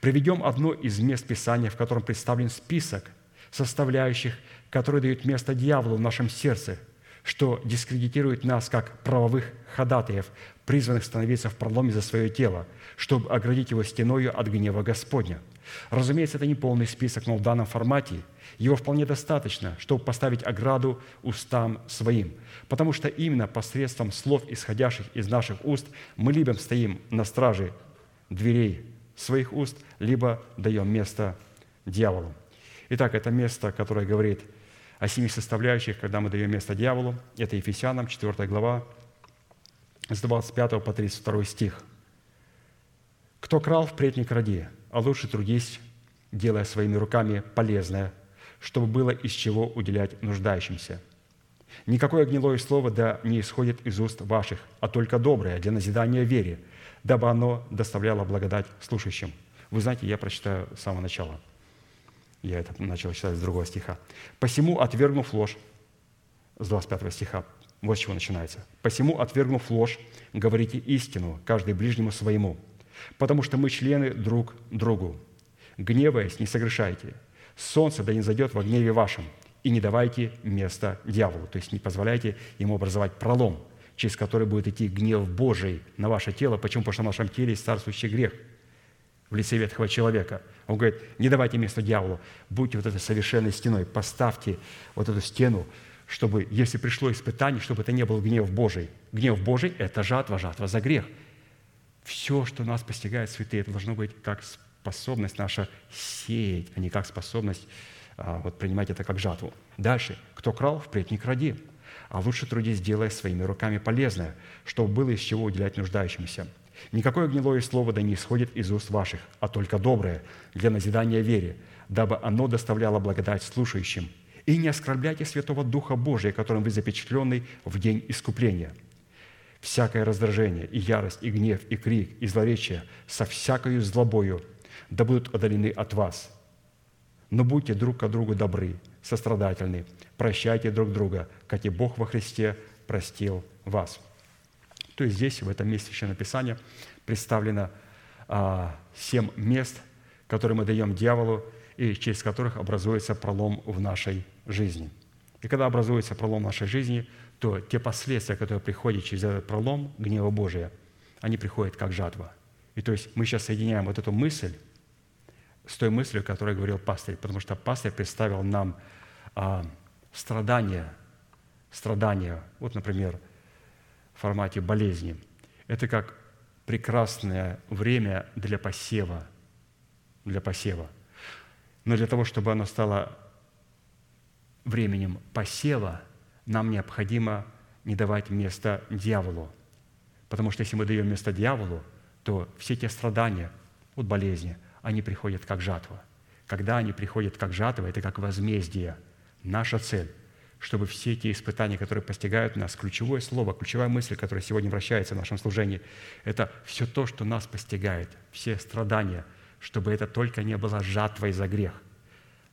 Приведем одно из мест Писания, в котором представлен список составляющих, которые дают место дьяволу в нашем сердце, что дискредитирует нас как правовых ходатаев, призванных становиться в проломе за свое тело, чтобы оградить его стеною от гнева Господня. Разумеется, это не полный список, но в данном формате его вполне достаточно, чтобы поставить ограду устам своим, потому что именно посредством слов, исходящих из наших уст, мы либо стоим на страже дверей своих уст, либо даем место дьяволу. Итак, это место, которое говорит о семи составляющих, когда мы даем место дьяволу. Это Ефесянам, 4 глава, с 25 по 32 стих. «Кто крал, впредь не кради, а лучше трудись, делая своими руками полезное, чтобы было из чего уделять нуждающимся. Никакое гнилое слово да не исходит из уст ваших, а только доброе для назидания вере, дабы оно доставляло благодать слушающим». Вы знаете, я прочитаю с самого начала. Я это начал читать с другого стиха. «Посему, отвергнув ложь», с 25 стиха, вот с чего начинается. «Посему, отвергнув ложь, говорите истину, каждый ближнему своему, потому что мы члены друг другу. Гневаясь, не согрешайте. Солнце да не зайдет во гневе вашем, и не давайте места дьяволу». То есть не позволяйте ему образовать пролом, через который будет идти гнев Божий на ваше тело. Почему? Потому что в нашем теле есть царствующий грех в лице ветхого человека. Он говорит, не давайте место дьяволу, будьте вот этой совершенной стеной, поставьте вот эту стену, чтобы, если пришло испытание, чтобы это не был гнев Божий. Гнев Божий – это жатва, жатва за грех. Все, что нас постигает, святые, это должно быть как способность наша сеять, а не как способность а, вот, принимать это как жатву. Дальше. Кто крал, впредь не кради, а лучше трудись, делая своими руками полезное, чтобы было из чего уделять нуждающимся. Никакое гнилое слово да не исходит из уст ваших, а только доброе, для назидания вере, дабы оно доставляло благодать слушающим – и не оскорбляйте Святого Духа Божия, которым вы запечатлены в день искупления. Всякое раздражение, и ярость, и гнев, и крик, и злоречие со всякою злобою да будут удалены от вас. Но будьте друг к другу добры, сострадательны, прощайте друг друга, как и Бог во Христе простил вас». То есть здесь, в этом месте Священного Писания, представлено а, семь мест, которые мы даем дьяволу, и через которых образуется пролом в нашей жизни. И когда образуется пролом в нашей жизни, то те последствия, которые приходят через этот пролом гнева Божия, они приходят как жатва. И то есть мы сейчас соединяем вот эту мысль с той мыслью, о которой говорил пастырь, потому что пастырь представил нам а, страдания, страдания, вот, например, в формате болезни. Это как прекрасное время для посева, для посева. Но для того, чтобы оно стало временем посева, нам необходимо не давать место дьяволу. Потому что если мы даем место дьяволу, то все те страдания от болезни, они приходят как жатва. Когда они приходят как жатва, это как возмездие. Наша цель чтобы все те испытания, которые постигают нас, ключевое слово, ключевая мысль, которая сегодня вращается в нашем служении, это все то, что нас постигает, все страдания, чтобы это только не было жатвой за грех,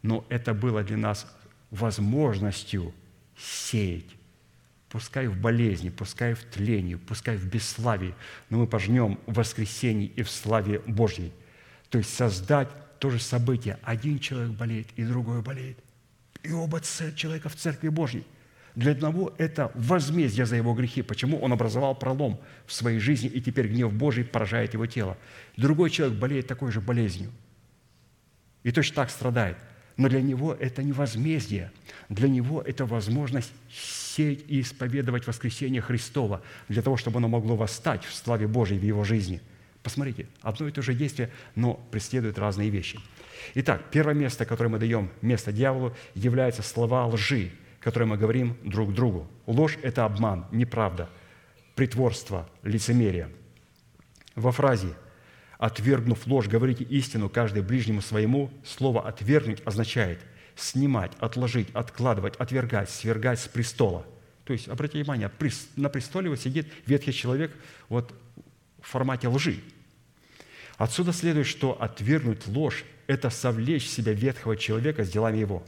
но это было для нас возможностью сеять, пускай в болезни, пускай в тлении, пускай в бесславии, но мы пожнем в воскресении и в славе Божьей. То есть создать то же событие. Один человек болеет, и другой болеет. И оба человека в Церкви Божьей. Для одного это возмездие за его грехи. Почему он образовал пролом в своей жизни, и теперь гнев Божий поражает его тело. Другой человек болеет такой же болезнью. И точно так страдает. Но для него это не возмездие. Для него это возможность сеять и исповедовать воскресение Христова, для того, чтобы оно могло восстать в славе Божьей в его жизни. Посмотрите, одно и то же действие, но преследует разные вещи. Итак, первое место, которое мы даем место дьяволу, является слова лжи, которые мы говорим друг другу. Ложь – это обман, неправда, притворство, лицемерие. Во фразе «отвергнув ложь, говорите истину каждый ближнему своему», слово «отвергнуть» означает снимать, отложить, откладывать, отвергать, свергать с престола. То есть, обратите внимание, на престоле вот сидит ветхий человек вот в формате лжи. Отсюда следует, что отвергнуть ложь – это совлечь себя ветхого человека с делами его.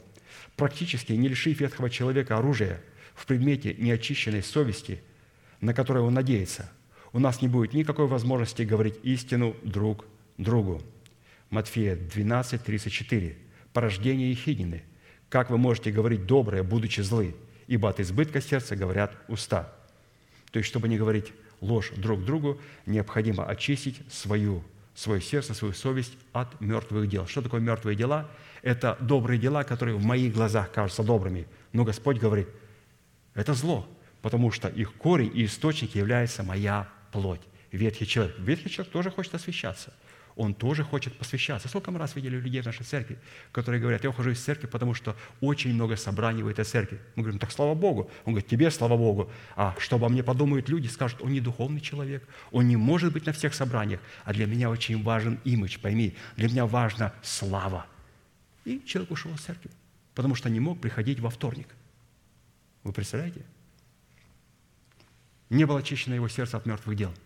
Практически не лишив ветхого человека оружия в предмете неочищенной совести, на которую он надеется, у нас не будет никакой возможности говорить истину друг другу. Матфея 12, 34. «Порождение Ехидины. Как вы можете говорить доброе, будучи злы? Ибо от избытка сердца говорят уста». То есть, чтобы не говорить ложь друг другу, необходимо очистить свою, свое сердце, свою совесть от мертвых дел. Что такое мертвые дела? Это добрые дела, которые в моих глазах кажутся добрыми. Но Господь говорит, это зло, потому что их корень и источник является моя плоть. Ветхий человек. Ветхий человек тоже хочет освещаться – он тоже хочет посвящаться. Сколько мы раз видели людей в нашей церкви, которые говорят, я ухожу из церкви, потому что очень много собраний в этой церкви. Мы говорим, так слава Богу. Он говорит, тебе слава Богу. А что обо мне подумают люди, скажут, он не духовный человек, он не может быть на всех собраниях. А для меня очень важен имидж, пойми, для меня важна слава. И человек ушел из церкви, потому что не мог приходить во вторник. Вы представляете? Не было очищено его сердце от мертвых дел –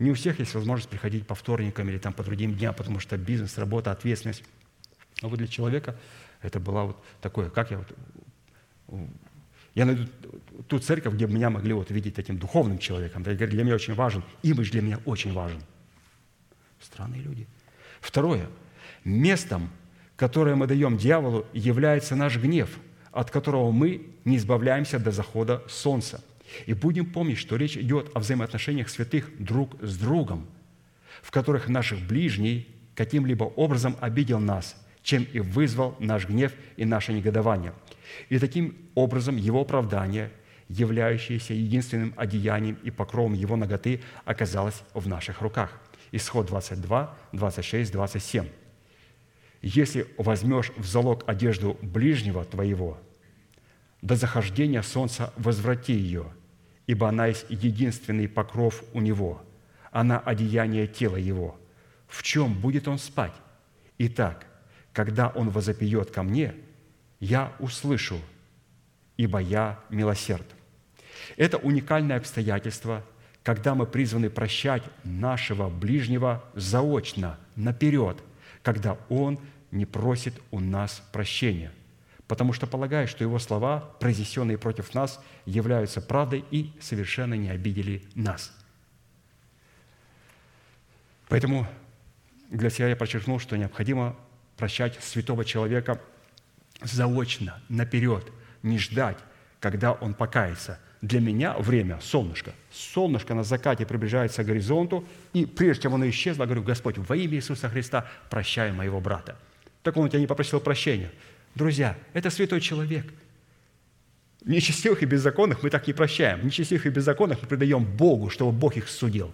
не у всех есть возможность приходить по вторникам или там по другим дням, потому что бизнес, работа, ответственность. Но вот для человека это было вот такое, как я вот... Я найду ту церковь, где меня могли вот видеть таким духовным человеком. Для меня очень важен, имидж для меня очень важен. Странные люди. Второе. Местом, которое мы даем дьяволу, является наш гнев, от которого мы не избавляемся до захода солнца – и будем помнить, что речь идет о взаимоотношениях святых друг с другом, в которых наших ближний каким-либо образом обидел нас, чем и вызвал наш гнев и наше негодование. И таким образом его оправдание, являющееся единственным одеянием и покровом его ноготы, оказалось в наших руках. Исход 22, 26, 27. «Если возьмешь в залог одежду ближнего твоего, до захождения солнца возврати ее – ибо она есть единственный покров у него, она одеяние тела его. В чем будет он спать? Итак, когда он возопьет ко мне, я услышу, ибо я милосерд. Это уникальное обстоятельство, когда мы призваны прощать нашего ближнего заочно, наперед, когда он не просит у нас прощения – потому что полагаю, что его слова, произнесенные против нас, являются правдой и совершенно не обидели нас. Поэтому для себя я подчеркнул, что необходимо прощать святого человека заочно, наперед, не ждать, когда он покается. Для меня время – солнышко. Солнышко на закате приближается к горизонту, и прежде чем оно исчезло, говорю, Господь, во имя Иисуса Христа прощай моего брата. Так он у тебя не попросил прощения – Друзья, это святой человек. Нечестивых и беззаконных мы так не прощаем. Нечестивых и беззаконных мы предаем Богу, чтобы Бог их судил.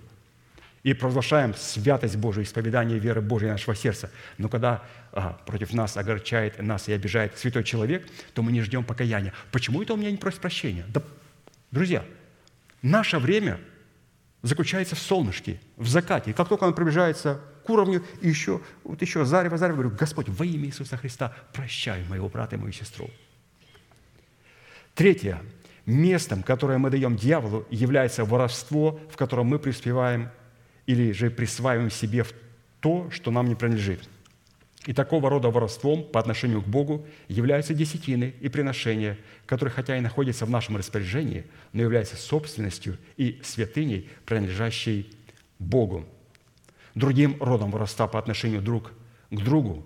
И провозглашаем святость Божию, исповедание веры Божьей нашего сердца. Но когда а, против нас огорчает нас и обижает святой человек, то мы не ждем покаяния. Почему это он меня не просит прощения? Да, друзья, наше время заключается в солнышке, в закате. И как только он приближается к уровню, и еще, вот еще зарево, зарево, говорю, Господь, во имя Иисуса Христа прощай моего брата и мою сестру. Третье. Местом, которое мы даем дьяволу, является воровство, в котором мы приспеваем или же присваиваем себе то, что нам не принадлежит. И такого рода воровством по отношению к Богу являются десятины и приношения, которые хотя и находятся в нашем распоряжении, но являются собственностью и святыней, принадлежащей Богу другим родом воровства по отношению друг к другу,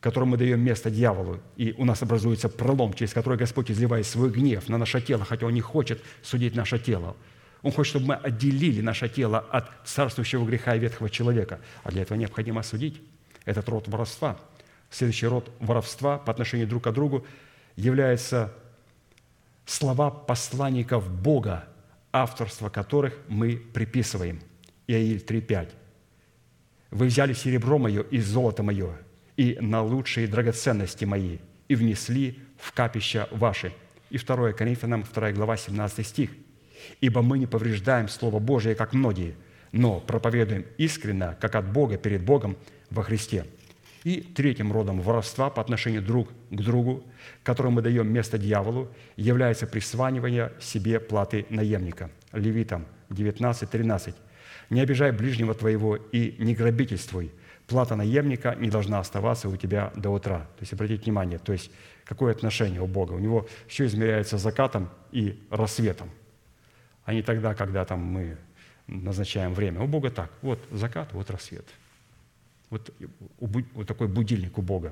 которому мы даем место дьяволу, и у нас образуется пролом, через который Господь изливает свой гнев на наше тело, хотя Он не хочет судить наше тело. Он хочет, чтобы мы отделили наше тело от царствующего греха и ветхого человека. А для этого необходимо осудить этот род воровства. Следующий род воровства по отношению друг к другу является слова посланников Бога, авторство которых мы приписываем – Иаиль 3.5. Вы взяли серебро мое и золото мое, и на лучшие драгоценности мои, и внесли в капища ваши. И 2 Коринфянам, 2 глава, 17 стих. «Ибо мы не повреждаем Слово Божие, как многие, но проповедуем искренно, как от Бога перед Богом во Христе». И третьим родом воровства по отношению друг к другу, которому мы даем место дьяволу, является присванивание себе платы наемника. Левитам 19, 13. «Не обижай ближнего твоего и не грабительствуй. Плата наемника не должна оставаться у тебя до утра». То есть, обратите внимание, то есть, какое отношение у Бога. У него все измеряется закатом и рассветом, а не тогда, когда там мы назначаем время. У Бога так, вот закат, вот рассвет – вот, вот такой будильник у Бога,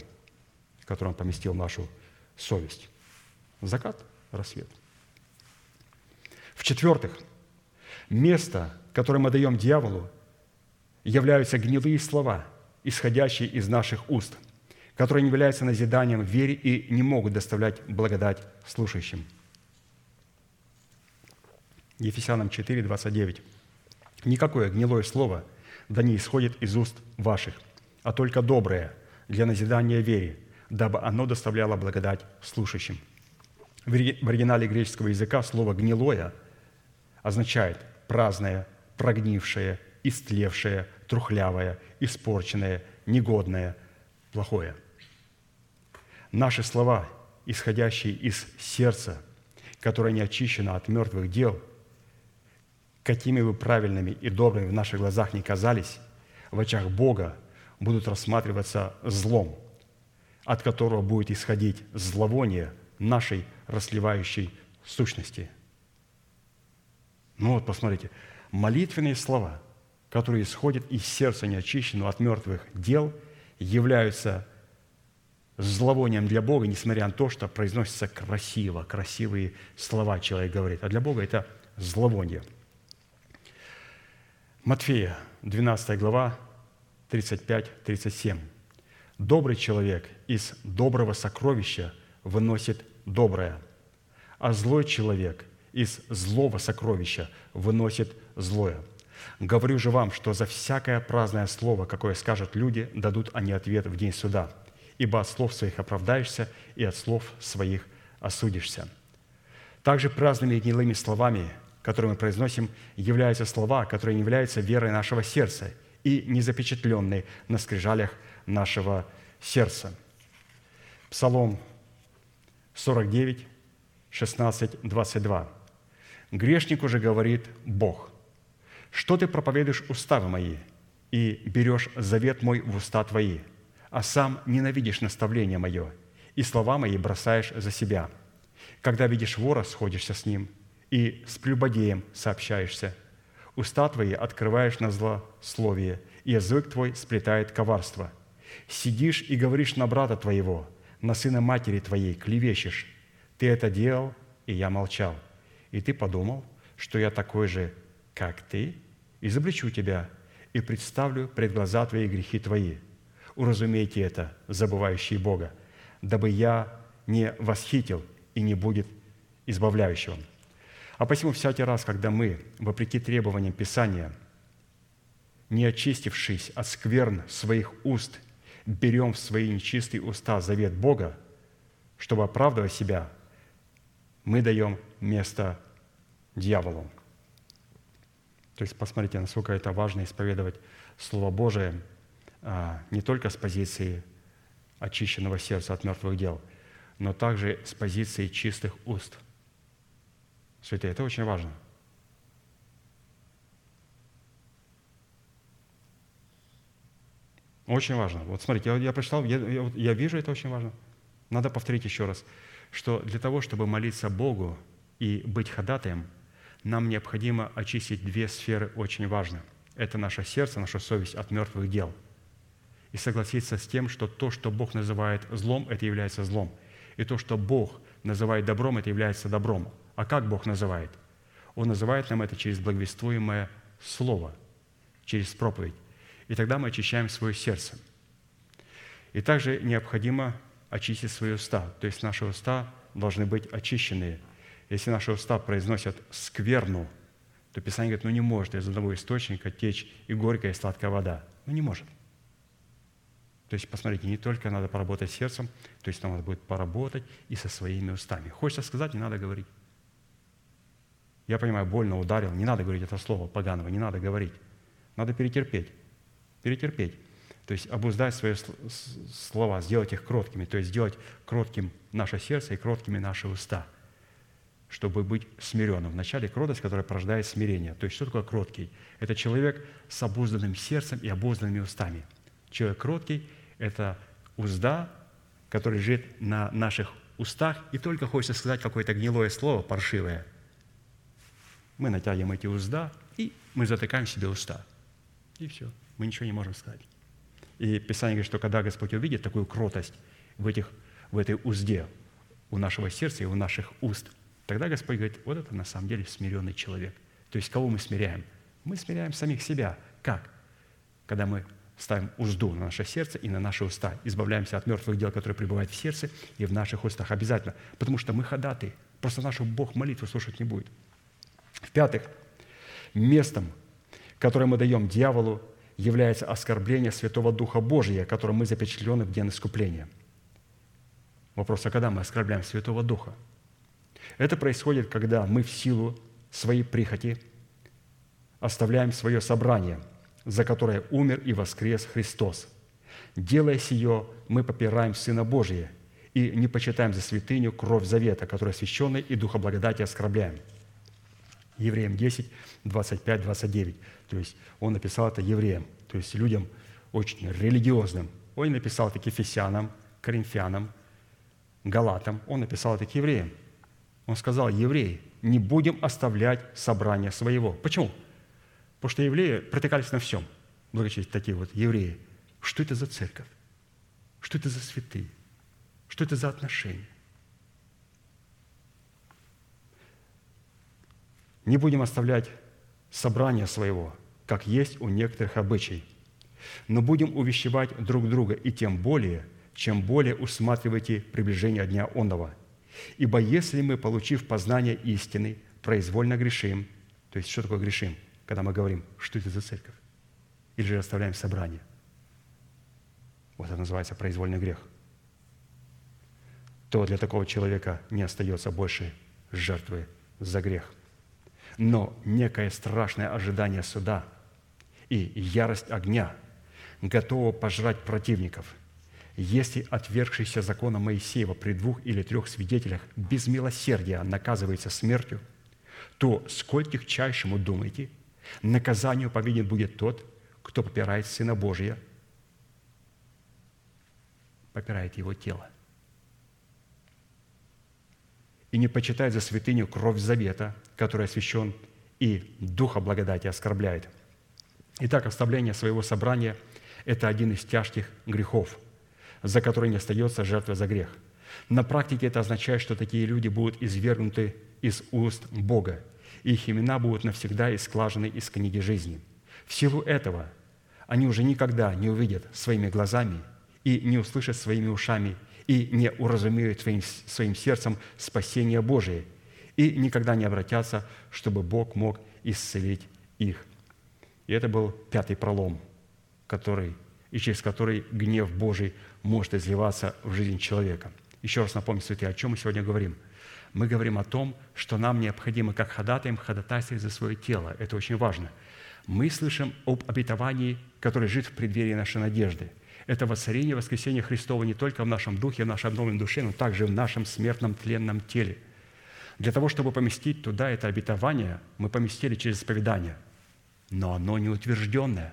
который Он поместил в нашу совесть. Закат, рассвет. В-четвертых, место, которое мы даем дьяволу, являются гнилые слова, исходящие из наших уст, которые не являются назиданием вере и не могут доставлять благодать слушающим. Ефесянам 4, 29. «Никакое гнилое слово да не исходит из уст ваших, а только доброе для назидания вере, дабы оно доставляло благодать слушающим». В оригинале греческого языка слово «гнилое» означает праздное, прогнившее, истлевшее, трухлявое, испорченное, негодное, плохое. Наши слова, исходящие из сердца, которое не очищено от мертвых дел, какими бы правильными и добрыми в наших глазах не казались, в очах Бога будут рассматриваться злом, от которого будет исходить зловоние нашей расливающей сущности. Ну вот, посмотрите, молитвенные слова, которые исходят из сердца неочищенного от мертвых дел, являются зловонием для Бога, несмотря на то, что произносятся красиво, красивые слова человек говорит. А для Бога это зловоние. Матфея, 12 глава, 35-37. «Добрый человек из доброго сокровища выносит доброе, а злой человек из злого сокровища выносит злое. Говорю же вам, что за всякое праздное слово, какое скажут люди, дадут они ответ в день суда, ибо от слов своих оправдаешься и от слов своих осудишься». Также праздными и гнилыми словами, которые мы произносим, являются слова, которые не являются верой нашего сердца – и не запечатленный на скрижалях нашего сердца. Псалом 49, 16, 22. Грешник уже говорит Бог, что ты проповедуешь уставы мои и берешь завет мой в уста твои, а сам ненавидишь наставление мое и слова мои бросаешь за себя. Когда видишь вора, сходишься с ним, и с прелюбодеем сообщаешься – Уста твои открываешь на злословие, и язык твой сплетает коварство. Сидишь и говоришь на брата твоего, на сына матери твоей клевещешь. Ты это делал, и я молчал. И ты подумал, что я такой же, как ты, изобличу тебя и представлю пред глаза твои грехи твои. Уразумейте это, забывающие Бога, дабы я не восхитил и не будет избавляющего. А посему всякий раз, когда мы, вопреки требованиям Писания, не очистившись от скверн своих уст, берем в свои нечистые уста завет Бога, чтобы оправдывать себя, мы даем место дьяволу. То есть посмотрите, насколько это важно исповедовать Слово Божие а, не только с позиции очищенного сердца от мертвых дел, но также с позиции чистых уст – Святые, это очень важно. Очень важно. Вот смотрите, я, я прочитал, я, я, я вижу, это очень важно. Надо повторить еще раз, что для того, чтобы молиться Богу и быть ходатаем, нам необходимо очистить две сферы очень важные. Это наше сердце, наша совесть от мертвых дел. И согласиться с тем, что то, что Бог называет злом, это является злом. И то, что Бог называет добром, это является добром. А как Бог называет? Он называет нам это через благовествуемое Слово, через проповедь. И тогда мы очищаем свое сердце. И также необходимо очистить свои уста. То есть наши уста должны быть очищенные. Если наши уста произносят скверну, то Писание говорит, ну не может из одного источника течь и горькая, и сладкая вода. Ну не может. То есть, посмотрите, не только надо поработать сердцем, то есть нам надо будет поработать и со своими устами. Хочется сказать, не надо говорить. Я понимаю, больно ударил, не надо говорить это слово поганого, не надо говорить. Надо перетерпеть. Перетерпеть. То есть обуздать свои слова, сделать их кроткими, то есть сделать кротким наше сердце и кроткими наши уста, чтобы быть смиренным. Вначале кротость, которая порождает смирение. То есть что такое кроткий? Это человек с обузданным сердцем и обузданными устами. Человек кроткий – это узда, которая лежит на наших устах, и только хочется сказать какое-то гнилое слово, паршивое. Мы натягиваем эти узда, и мы затыкаем себе уста. И все. Мы ничего не можем сказать. И Писание говорит, что когда Господь увидит такую кротость в, этих, в этой узде у нашего сердца и у наших уст, тогда Господь говорит, вот это на самом деле смиренный человек. То есть кого мы смиряем? Мы смиряем самих себя. Как? Когда мы ставим узду на наше сердце и на наши уста. Избавляемся от мертвых дел, которые пребывают в сердце и в наших устах. Обязательно. Потому что мы ходаты. Просто нашу Бог молитву слушать не будет. В-пятых, местом, которое мы даем дьяволу, является оскорбление Святого Духа Божия, которым мы запечатлены в день искупления. Вопрос, а когда мы оскорбляем Святого Духа? Это происходит, когда мы в силу своей прихоти оставляем свое собрание – за которое умер и воскрес Христос. Делая сие, мы попираем Сына Божия и не почитаем за святыню кровь завета, которая освященная и духа благодати оскорбляем. Евреям 10, 25, 29. То есть он написал это евреям, то есть людям очень религиозным. Он написал это к ефесянам, коринфянам, галатам. Он написал это к евреям. Он сказал, евреи, не будем оставлять собрание своего. Почему? Потому что евреи протыкались на всем. Благочестие такие вот евреи. Что это за церковь? Что это за святые? Что это за отношения? Не будем оставлять собрание своего, как есть у некоторых обычай, но будем увещевать друг друга, и тем более, чем более усматриваете приближение дня онного. Ибо если мы, получив познание истины, произвольно грешим, то есть что такое грешим – когда мы говорим, что это за церковь? Или же оставляем собрание? Вот это называется произвольный грех. То для такого человека не остается больше жертвы за грех. Но некое страшное ожидание суда и ярость огня готово пожрать противников – если отвергшийся закона Моисеева при двух или трех свидетелях без милосердия наказывается смертью, то скольких чайшему думаете, Наказанию повинен будет тот, кто попирает Сына Божия, попирает Его тело. И не почитает за святыню кровь завета, который освящен, и Духа благодати оскорбляет. Итак, оставление своего собрания – это один из тяжких грехов, за который не остается жертва за грех. На практике это означает, что такие люди будут извергнуты из уст Бога их имена будут навсегда исклажены из книги жизни. В силу этого они уже никогда не увидят своими глазами и не услышат своими ушами и не уразумеют своим, своим сердцем спасение Божие и никогда не обратятся, чтобы Бог мог исцелить их. И это был пятый пролом, который, и через который гнев Божий может изливаться в жизнь человека. Еще раз напомню, святые, о чем мы сегодня говорим – мы говорим о том, что нам необходимо, как ходатаем, ходатайствовать за свое тело. Это очень важно. Мы слышим об обетовании, которое жит в преддверии нашей надежды. Это воцарение воскресения Христова не только в нашем духе, в нашей обновленной душе, но также в нашем смертном тленном теле. Для того, чтобы поместить туда это обетование, мы поместили через исповедание, но оно не утвержденное.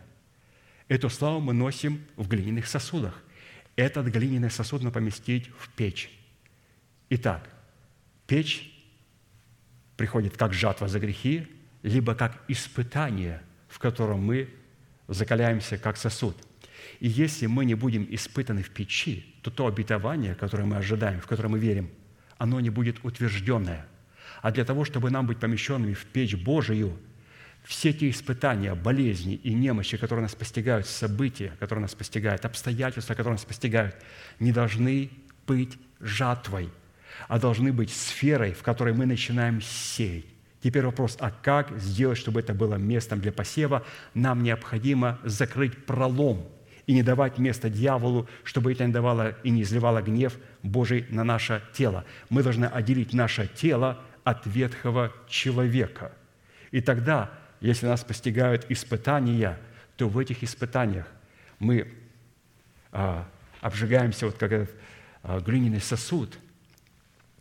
Эту славу мы носим в глиняных сосудах. Этот глиняный сосуд мы поместить в печь. Итак, Печь приходит как жатва за грехи, либо как испытание, в котором мы закаляемся как сосуд. И если мы не будем испытаны в печи, то то обетование, которое мы ожидаем, в которое мы верим, оно не будет утвержденное. А для того, чтобы нам быть помещенными в печь Божию, все те испытания, болезни и немощи, которые нас постигают, события, которые нас постигают, обстоятельства, которые нас постигают, не должны быть жатвой – а должны быть сферой, в которой мы начинаем сеять, Теперь вопрос, а как сделать, чтобы это было местом для посева? Нам необходимо закрыть пролом и не давать места дьяволу, чтобы это не давало и не изливало гнев Божий на наше тело. Мы должны отделить наше тело от ветхого человека. И тогда, если нас постигают испытания, то в этих испытаниях мы а, обжигаемся, вот как этот а, глиняный сосуд,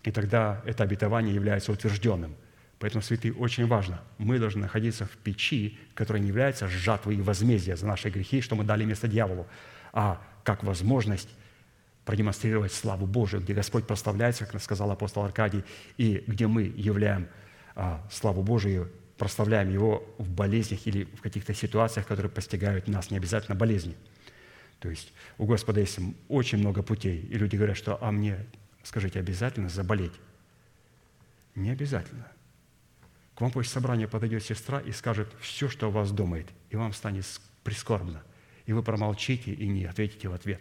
и тогда это обетование является утвержденным – Поэтому, святые, очень важно. Мы должны находиться в печи, которая не является жатвой и возмездия за наши грехи, что мы дали место дьяволу, а как возможность продемонстрировать славу Божию, где Господь прославляется, как сказал апостол Аркадий, и где мы являем а, славу Божию, прославляем Его в болезнях или в каких-то ситуациях, которые постигают нас, не обязательно болезни. То есть у Господа есть очень много путей, и люди говорят, что «а мне, скажите, обязательно заболеть?» Не обязательно. К вам после собрания подойдет сестра и скажет все, что о вас думает, и вам станет прискорбно. И вы промолчите и не ответите в ответ.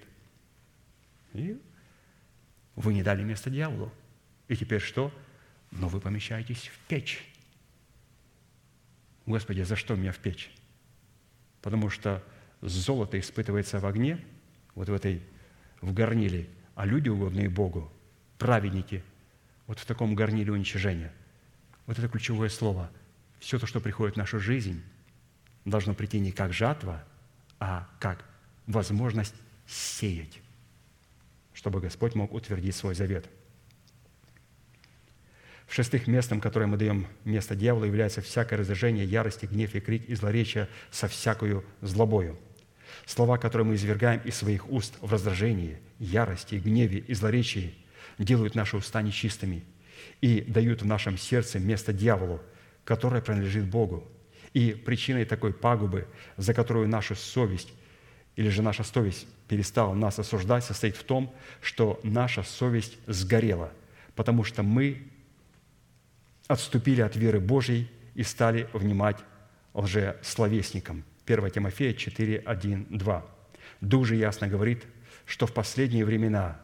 И вы не дали место дьяволу. И теперь что? Но вы помещаетесь в печь. Господи, за что меня в печь? Потому что золото испытывается в огне, вот в этой, в горниле, а люди, угодные Богу, праведники, вот в таком горниле уничижения – вот это ключевое слово. Все то, что приходит в нашу жизнь, должно прийти не как жатва, а как возможность сеять, чтобы Господь мог утвердить свой завет. В шестых местом, которое мы даем место дьяволу, является всякое раздражение, ярости, гнев и крик и злоречие со всякою злобою. Слова, которые мы извергаем из своих уст в раздражении, ярости, гневе и злоречии, делают наши уста нечистыми – и дают в нашем сердце место дьяволу, которое принадлежит Богу. И причиной такой пагубы, за которую наша совесть или же наша совесть перестала нас осуждать, состоит в том, что наша совесть сгорела, потому что мы отступили от веры Божьей и стали внимать лжесловесникам. 1 Тимофея 4, 1, 2. Дух же ясно говорит, что в последние времена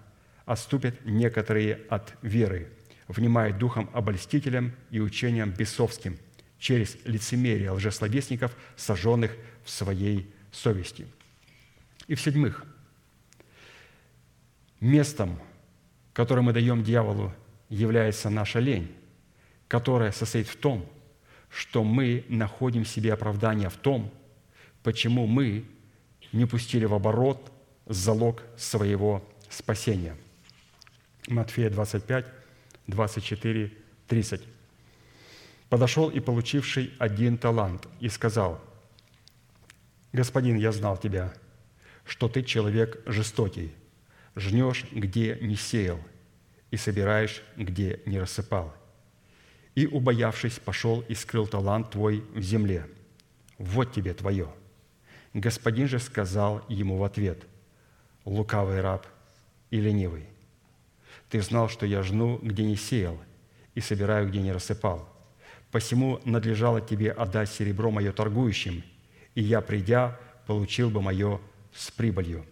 отступят некоторые от веры, внимает духом обольстителям и учениям бесовским через лицемерие лжесловесников, сожженных в своей совести. И в-седьмых, местом, которое мы даем дьяволу, является наша лень, которая состоит в том, что мы находим себе оправдание в том, почему мы не пустили в оборот залог своего спасения. Матфея 25, 24, 30. «Подошел и получивший один талант и сказал, «Господин, я знал тебя, что ты человек жестокий, жнешь, где не сеял, и собираешь, где не рассыпал. И, убоявшись, пошел и скрыл талант твой в земле. Вот тебе твое». Господин же сказал ему в ответ, «Лукавый раб и ленивый, ты знал, что я жну, где не сеял, и собираю, где не рассыпал. Посему надлежало тебе отдать серебро мое торгующим, и я, придя, получил бы мое с прибылью.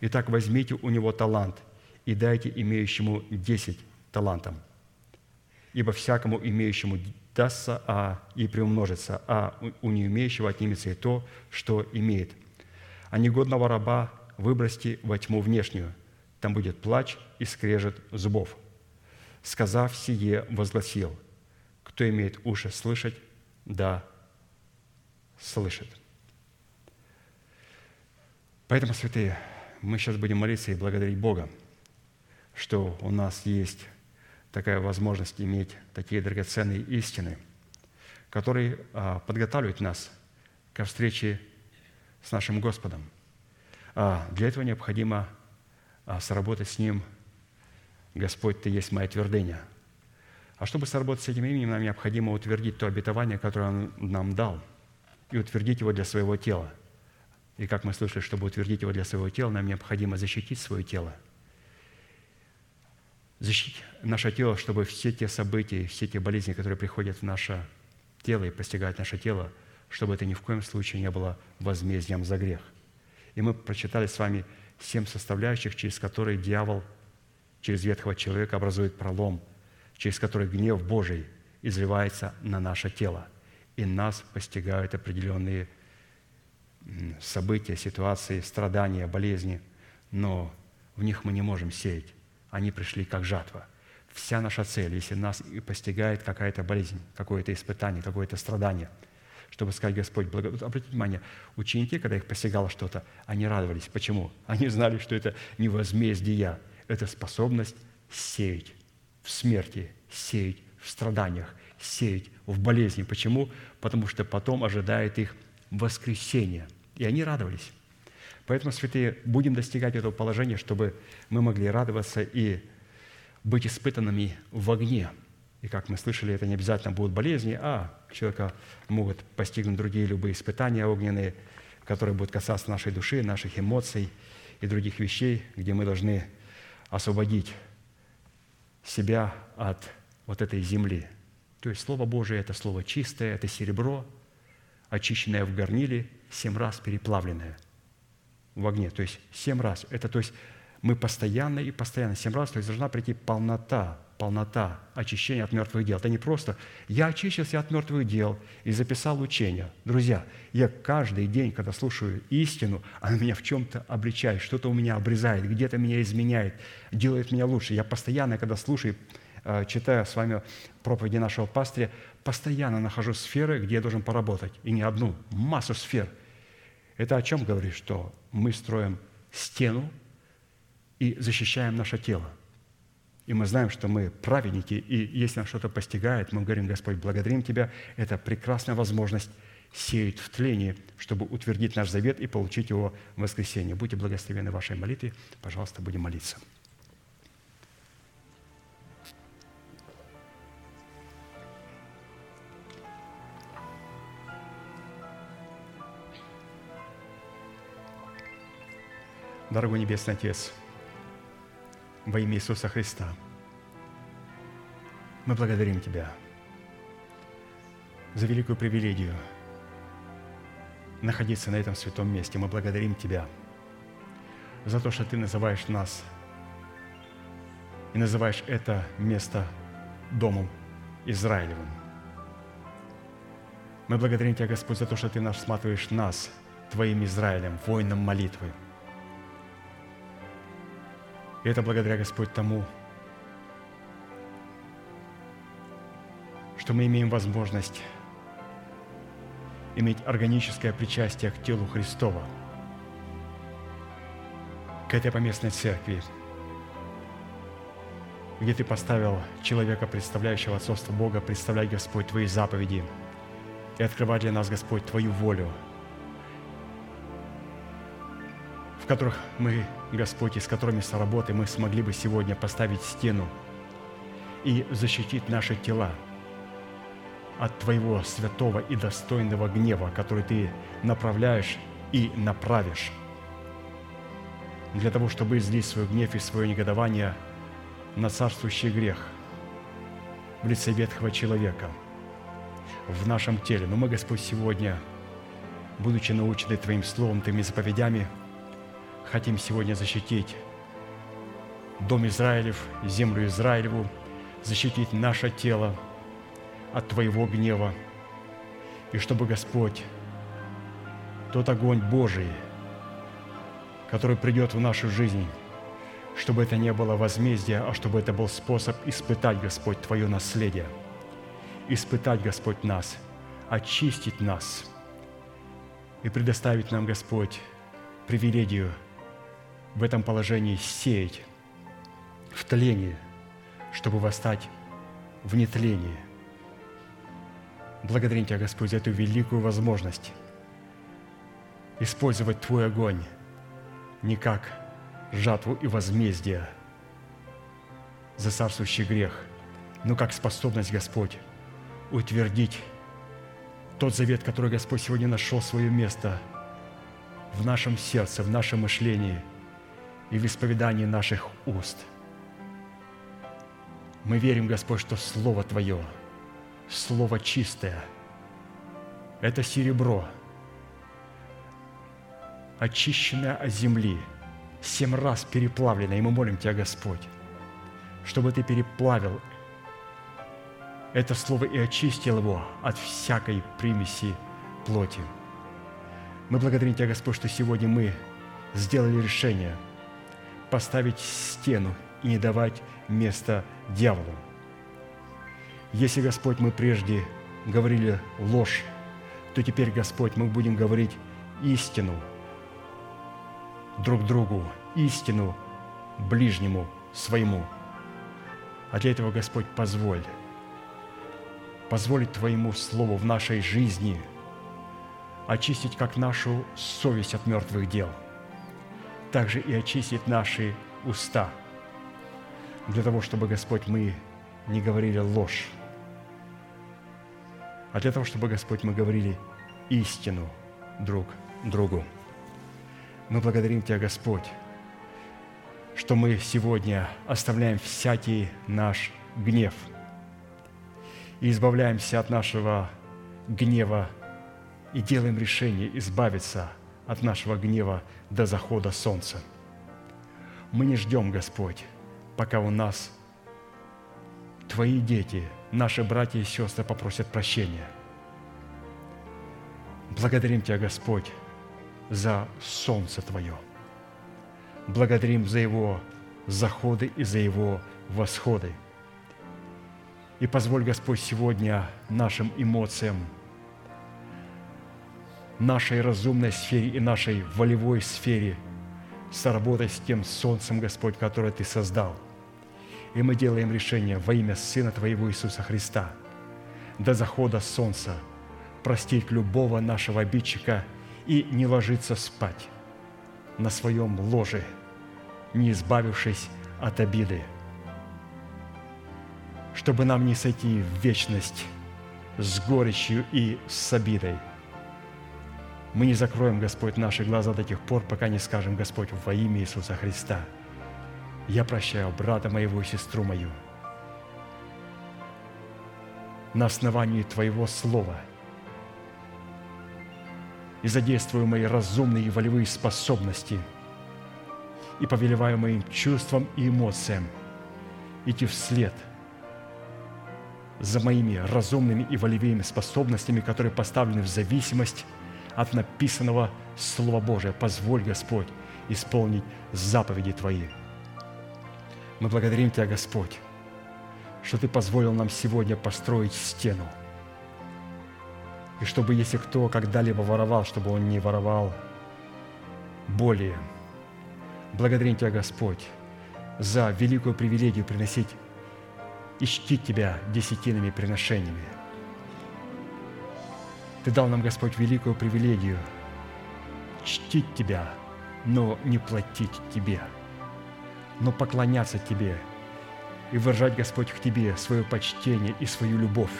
Итак, возьмите у него талант и дайте имеющему десять талантам. Ибо всякому имеющему дастся а, и приумножится, а у не имеющего отнимется и то, что имеет. А негодного раба выбросьте во тьму внешнюю, там будет плач и скрежет зубов. Сказав сие, возгласил, кто имеет уши слышать, да слышит. Поэтому, святые, мы сейчас будем молиться и благодарить Бога, что у нас есть такая возможность иметь такие драгоценные истины, которые а, подготавливают нас ко встрече с нашим Господом. А для этого необходимо а сработать с Ним, Господь, Ты есть моя твердыня. А чтобы сработать с этим именем, нам необходимо утвердить то обетование, которое Он нам дал, и утвердить его для своего тела. И как мы слышали, чтобы утвердить его для своего тела, нам необходимо защитить свое тело. Защитить наше тело, чтобы все те события, все те болезни, которые приходят в наше тело и постигают наше тело, чтобы это ни в коем случае не было возмездием за грех. И мы прочитали с вами семь составляющих, через которые дьявол через ветхого человека образует пролом, через который гнев Божий изливается на наше тело, и нас постигают определенные события, ситуации, страдания, болезни, но в них мы не можем сеять. Они пришли как жатва. Вся наша цель, если нас постигает какая-то болезнь, какое-то испытание, какое-то страдание, чтобы сказать, Господь, благо... Обратите внимание, ученики, когда их постигало что-то, они радовались. Почему? (laughs) Они знали, что это не возмездие, это способность сеять в смерти, сеять в страданиях, сеять в болезни. Почему? Потому что потом ожидает их воскресение. И они радовались. Поэтому, святые, будем достигать этого положения, чтобы мы могли радоваться и быть испытанными в огне. И как мы слышали, это не обязательно будут болезни, а человека могут постигнуть другие любые испытания огненные, которые будут касаться нашей души, наших эмоций и других вещей, где мы должны освободить себя от вот этой земли. То есть Слово Божие – это Слово чистое, это серебро, очищенное в горниле, семь раз переплавленное в огне. То есть семь раз. Это то есть мы постоянно и постоянно, семь раз, то есть должна прийти полнота, полнота очищения от мертвых дел. Это не просто «я очищился от мертвых дел и записал учение». Друзья, я каждый день, когда слушаю истину, она меня в чем-то обличает, что-то у меня обрезает, где-то меня изменяет, делает меня лучше. Я постоянно, когда слушаю, э, читаю с вами проповеди нашего пастыря, постоянно нахожу сферы, где я должен поработать. И не одну, массу сфер. Это о чем говорит? Что мы строим стену и защищаем наше тело. И мы знаем, что мы праведники, и если нас что-то постигает, мы говорим, Господь, благодарим Тебя. Это прекрасная возможность сеять в тлении, чтобы утвердить наш завет и получить его в воскресенье. Будьте благословены вашей молитве. Пожалуйста, будем молиться. Дорогой Небесный Отец, во имя Иисуса Христа, мы благодарим Тебя за великую привилегию находиться на этом святом месте. Мы благодарим Тебя за то, что Ты называешь нас и называешь это место домом Израилевым. Мы благодарим Тебя, Господь, за то, что Ты нас сматываешь нас, Твоим Израилем, воином молитвы – и это благодаря, Господь, тому, что мы имеем возможность иметь органическое причастие к телу Христова, к этой поместной церкви, где Ты поставил человека, представляющего отцовство Бога, представлять, Господь, Твои заповеди и открывать для нас, Господь, Твою волю, которых мы Господь, и с которыми соработой мы смогли бы сегодня поставить стену и защитить наши тела от Твоего святого и достойного гнева, который Ты направляешь и направишь, для того, чтобы излить свой гнев и свое негодование на царствующий грех в лице ветхого человека в нашем теле. Но мы, Господь, сегодня, будучи научены Твоим Словом, Твоими заповедями – хотим сегодня защитить Дом Израилев, землю Израилеву, защитить наше тело от Твоего гнева. И чтобы, Господь, тот огонь Божий, который придет в нашу жизнь, чтобы это не было возмездие, а чтобы это был способ испытать, Господь, Твое наследие, испытать, Господь, нас, очистить нас и предоставить нам, Господь, привилегию – в этом положении сеять в тлении, чтобы восстать в нетлении. Благодарим Тебя, Господь, за эту великую возможность использовать Твой огонь не как жатву и возмездие за царствующий грех, но как способность, Господь, утвердить тот завет, который Господь сегодня нашел свое место в нашем сердце, в нашем мышлении – и в исповедании наших уст. Мы верим, Господь, что Слово Твое, Слово чистое, это серебро, очищенное от земли, семь раз переплавленное. И мы молим Тебя, Господь, чтобы Ты переплавил это Слово и очистил его от всякой примеси плоти. Мы благодарим Тебя, Господь, что сегодня мы сделали решение поставить стену и не давать места дьяволу. Если, Господь, мы прежде говорили ложь, то теперь, Господь, мы будем говорить истину друг другу, истину ближнему своему. А для этого, Господь, позволь, позволить Твоему Слову в нашей жизни очистить как нашу совесть от мертвых дел, также и очистить наши уста, для того, чтобы, Господь, мы не говорили ложь, а для того, чтобы, Господь, мы говорили истину друг другу. Мы благодарим Тебя, Господь, что мы сегодня оставляем всякий наш гнев и избавляемся от нашего гнева и делаем решение избавиться от нашего гнева до захода солнца. Мы не ждем, Господь, пока у нас Твои дети, наши братья и сестры попросят прощения. Благодарим Тебя, Господь, за солнце Твое. Благодарим за его заходы и за его восходы. И позволь, Господь, сегодня нашим эмоциям, нашей разумной сфере и нашей волевой сфере сработать с тем солнцем, Господь, которое Ты создал. И мы делаем решение во имя Сына Твоего Иисуса Христа до захода солнца простить любого нашего обидчика и не ложиться спать на своем ложе, не избавившись от обиды, чтобы нам не сойти в вечность с горечью и с обидой. Мы не закроем, Господь, наши глаза до тех пор, пока не скажем, Господь, во имя Иисуса Христа, я прощаю брата моего и сестру мою. На основании Твоего Слова и задействую мои разумные и волевые способности и повелеваю моим чувствам и эмоциям идти вслед за моими разумными и волевыми способностями, которые поставлены в зависимость от написанного Слова Божия. Позволь, Господь, исполнить заповеди Твои. Мы благодарим Тебя, Господь, что Ты позволил нам сегодня построить стену. И чтобы, если кто когда-либо воровал, чтобы он не воровал более. Благодарим Тебя, Господь, за великую привилегию приносить и Тебя десятинными приношениями. Ты дал нам, Господь, великую привилегию чтить Тебя, но не платить Тебе, но поклоняться Тебе и выражать, Господь, к Тебе свое почтение и свою любовь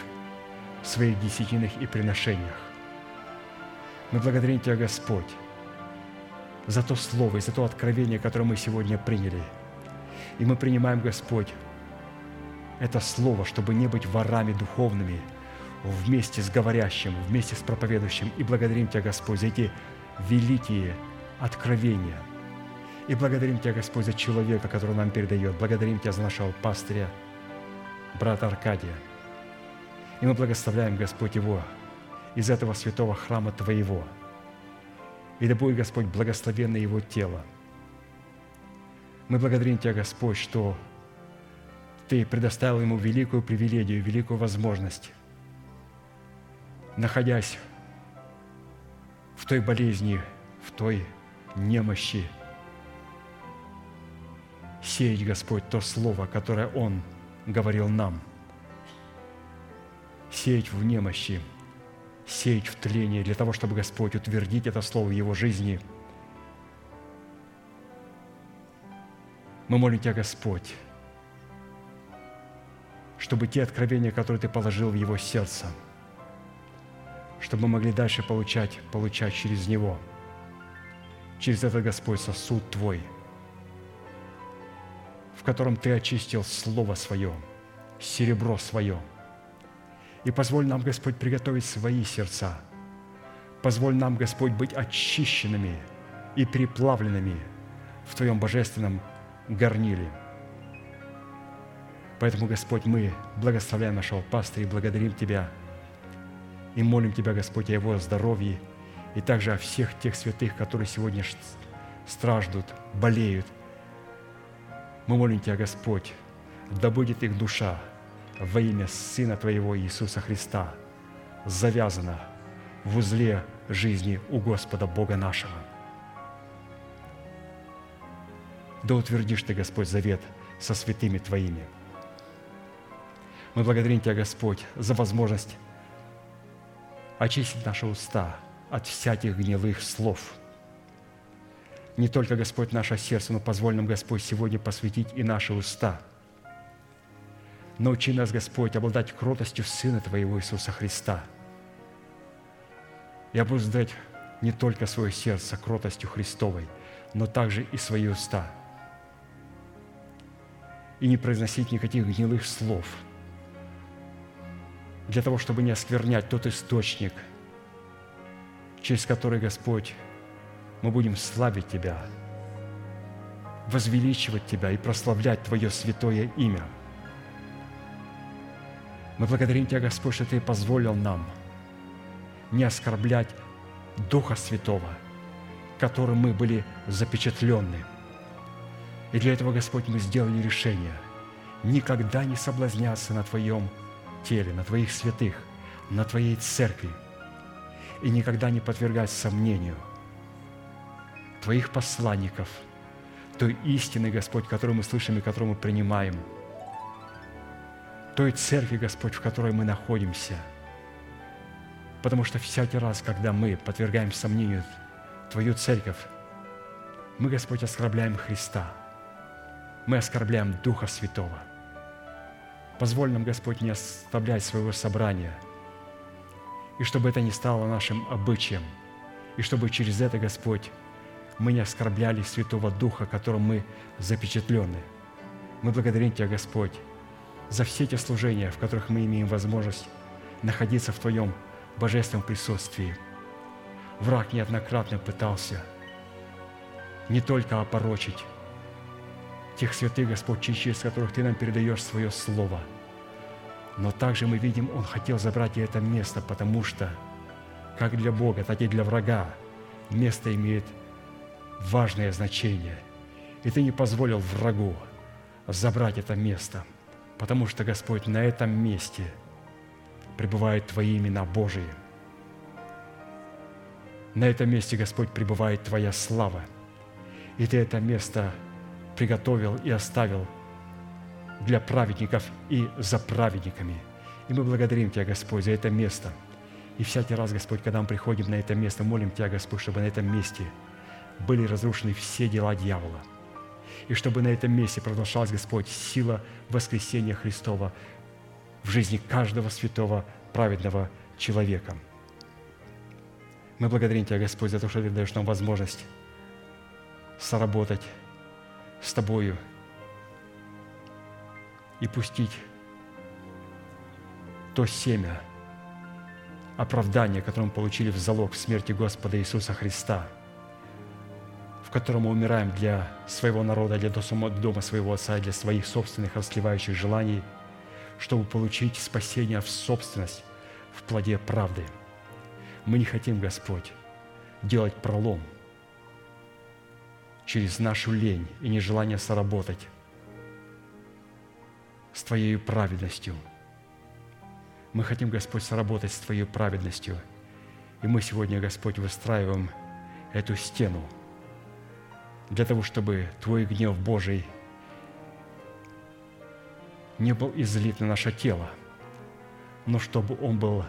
в своих десятинах и приношениях. Мы благодарим Тебя, Господь, за то слово и за то откровение, которое мы сегодня приняли. И мы принимаем, Господь, это слово, чтобы не быть ворами духовными вместе с говорящим, вместе с проповедующим. И благодарим Тебя, Господь, за эти великие откровения. И благодарим Тебя, Господь, за человека, который нам передает. Благодарим Тебя за нашего пастыря, брата Аркадия. И мы благословляем, Господь, его из этого святого храма Твоего. И да будет, Господь, благословенно его тело. Мы благодарим Тебя, Господь, что Ты предоставил ему великую привилегию, великую возможность, находясь в той болезни, в той немощи, сеять, Господь, то слово, которое Он говорил нам, сеять в немощи, сеять в тлении для того, чтобы Господь утвердить это слово в его жизни. Мы молим Тебя, Господь, чтобы те откровения, которые Ты положил в его сердце, чтобы мы могли дальше получать, получать через него, через этот Господь сосуд Твой, в котором Ты очистил Слово Свое, серебро Свое. И позволь нам, Господь, приготовить свои сердца. Позволь нам, Господь, быть очищенными и приплавленными в Твоем божественном горниле. Поэтому, Господь, мы благословляем нашего пастыря и благодарим Тебя и молим Тебя, Господь, о его здоровье и также о всех тех святых, которые сегодня страждут, болеют. Мы молим Тебя, Господь, да будет их душа во имя Сына Твоего Иисуса Христа завязана в узле жизни у Господа Бога нашего. Да утвердишь Ты, Господь, завет со святыми Твоими. Мы благодарим Тебя, Господь, за возможность очистить наши уста от всяких гнилых слов. Не только, Господь, наше сердце, но позволь нам, Господь, сегодня посвятить и наши уста. Научи нас, Господь, обладать кротостью Сына Твоего Иисуса Христа. И обуздать не только свое сердце кротостью Христовой, но также и свои уста. И не произносить никаких гнилых слов – для того, чтобы не осквернять тот источник, через который, Господь, мы будем славить Тебя, возвеличивать Тебя и прославлять Твое святое имя. Мы благодарим Тебя, Господь, что Ты позволил нам не оскорблять Духа Святого, которым мы были запечатлены. И для этого, Господь, мы сделали решение никогда не соблазняться на Твоем теле, на Твоих святых, на Твоей церкви и никогда не подвергать сомнению Твоих посланников, той истины, Господь, которую мы слышим и которую мы принимаем, той церкви, Господь, в которой мы находимся. Потому что всякий раз, когда мы подвергаем сомнению Твою церковь, мы, Господь, оскорбляем Христа, мы оскорбляем Духа Святого. Позволь нам, Господь, не оставлять своего собрания, и чтобы это не стало нашим обычаем, и чтобы через это, Господь, мы не оскорбляли Святого Духа, которым мы запечатлены. Мы благодарим Тебя, Господь, за все те служения, в которых мы имеем возможность находиться в Твоем божественном присутствии. Враг неоднократно пытался не только опорочить тех святых, Господь, через которых Ты нам передаешь свое Слово. Но также мы видим, Он хотел забрать и это место, потому что как для Бога, так и для врага место имеет важное значение. И Ты не позволил врагу забрать это место, потому что, Господь, на этом месте пребывают Твои имена Божии. На этом месте, Господь, пребывает Твоя слава. И Ты это место – приготовил и оставил для праведников и за праведниками. И мы благодарим Тебя, Господь, за это место. И всякий раз, Господь, когда мы приходим на это место, молим Тебя, Господь, чтобы на этом месте были разрушены все дела дьявола. И чтобы на этом месте продолжалась, Господь, сила воскресения Христова в жизни каждого святого, праведного человека. Мы благодарим Тебя, Господь, за то, что Ты даешь нам возможность соработать с Тобою и пустить то семя оправдания, которое мы получили в залог в смерти Господа Иисуса Христа, в котором мы умираем для своего народа, для дома своего Отца, для своих собственных расливающих желаний, чтобы получить спасение в собственность в плоде правды. Мы не хотим, Господь, делать пролом – через нашу лень и нежелание соработать с Твоей праведностью. Мы хотим, Господь, соработать с Твоей праведностью. И мы сегодня, Господь, выстраиваем эту стену для того, чтобы Твой гнев Божий не был излит на наше тело, но чтобы он был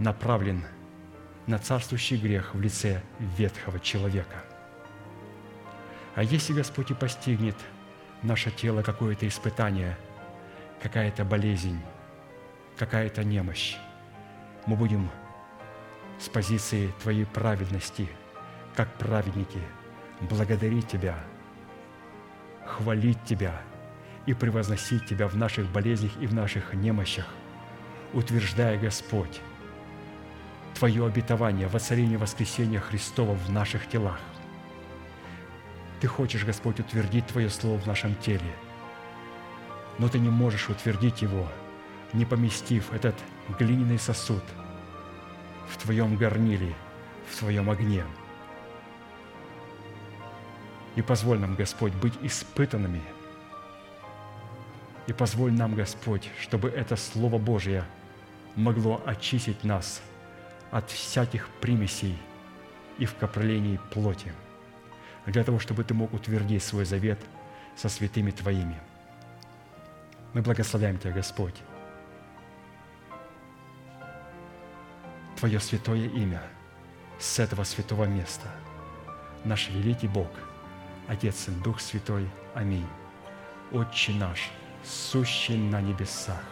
направлен на царствующий грех в лице ветхого человека – а если Господь и постигнет наше тело какое-то испытание, какая-то болезнь, какая-то немощь, мы будем с позиции Твоей праведности, как праведники, благодарить Тебя, хвалить Тебя и превозносить Тебя в наших болезнях и в наших немощах, утверждая, Господь, Твое обетование, воцарение воскресения Христова в наших телах. Ты хочешь, Господь, утвердить Твое Слово в нашем теле. но ты не можешь утвердить его, не поместив этот глиняный сосуд в твоем горниле, в твоем огне. И позволь нам, Господь, быть испытанными. И позволь нам, Господь, чтобы это Слово Божье могло очистить нас от всяких примесей и вкраплений плоти, для того, чтобы Ты мог утвердить свой завет со святыми Твоими. Мы благословляем Тебя, Господь, Твое святое имя с этого святого места. Наш великий Бог, Отец и Дух Святой. Аминь. Отче наш, сущий на небесах,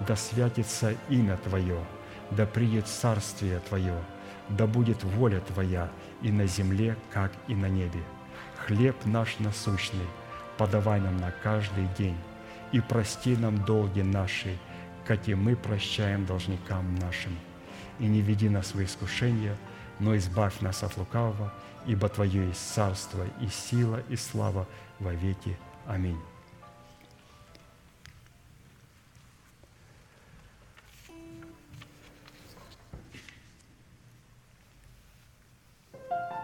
да святится имя Твое, да придет царствие Твое, да будет воля Твоя и на земле, как и на небе. Хлеб наш насущный подавай нам на каждый день, и прости нам долги наши, как и мы прощаем должникам нашим. И не веди нас в искушение, но избавь нас от лукавого, ибо Твое есть царство и сила и слава во веки. Аминь.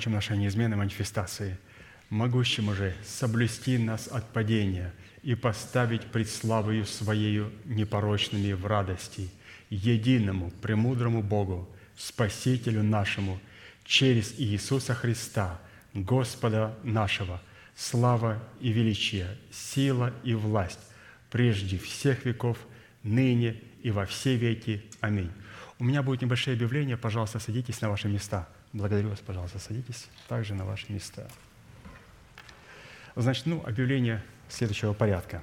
закончим нашей неизменной манифестацией. Могущему же соблюсти нас от падения и поставить пред славою Своею непорочными в радости, единому, премудрому Богу, Спасителю нашему, через Иисуса Христа, Господа нашего, слава и величие, сила и власть, прежде всех веков, ныне и во все веки. Аминь. У меня будет небольшое объявление. Пожалуйста, садитесь на ваши места. Благодарю вас, пожалуйста, садитесь также на ваши места. Значит, ну, объявление следующего порядка.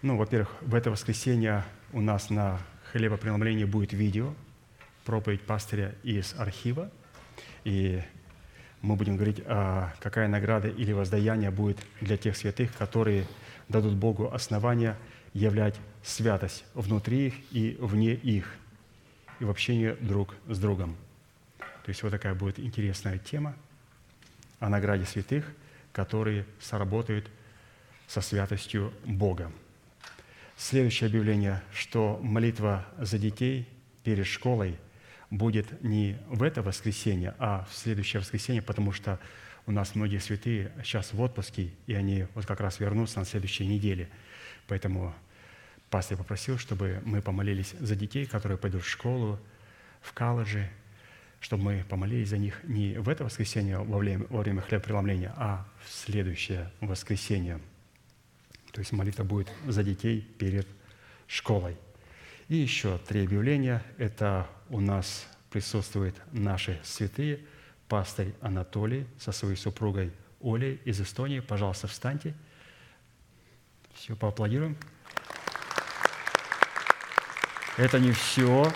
Ну, во-первых, в это воскресенье у нас на хлебопреломлении будет видео, проповедь пастыря из архива, и мы будем говорить, а какая награда или воздаяние будет для тех святых, которые дадут Богу основания являть святость внутри их и вне их, и в общении друг с другом. То есть вот такая будет интересная тема о награде святых, которые сработают со святостью Бога. Следующее объявление, что молитва за детей перед школой будет не в это воскресенье, а в следующее воскресенье, потому что у нас многие святые сейчас в отпуске, и они вот как раз вернутся на следующей неделе. Поэтому пастор попросил, чтобы мы помолились за детей, которые пойдут в школу, в колледжи, чтобы мы помолились за них не в это воскресенье во время, во время хлебопреломления, а в следующее воскресенье. То есть молитва будет за детей перед школой. И еще три объявления. Это у нас присутствуют наши святые, пастырь Анатолий со своей супругой Олей из Эстонии. Пожалуйста, встаньте. Все, поаплодируем. Это не все.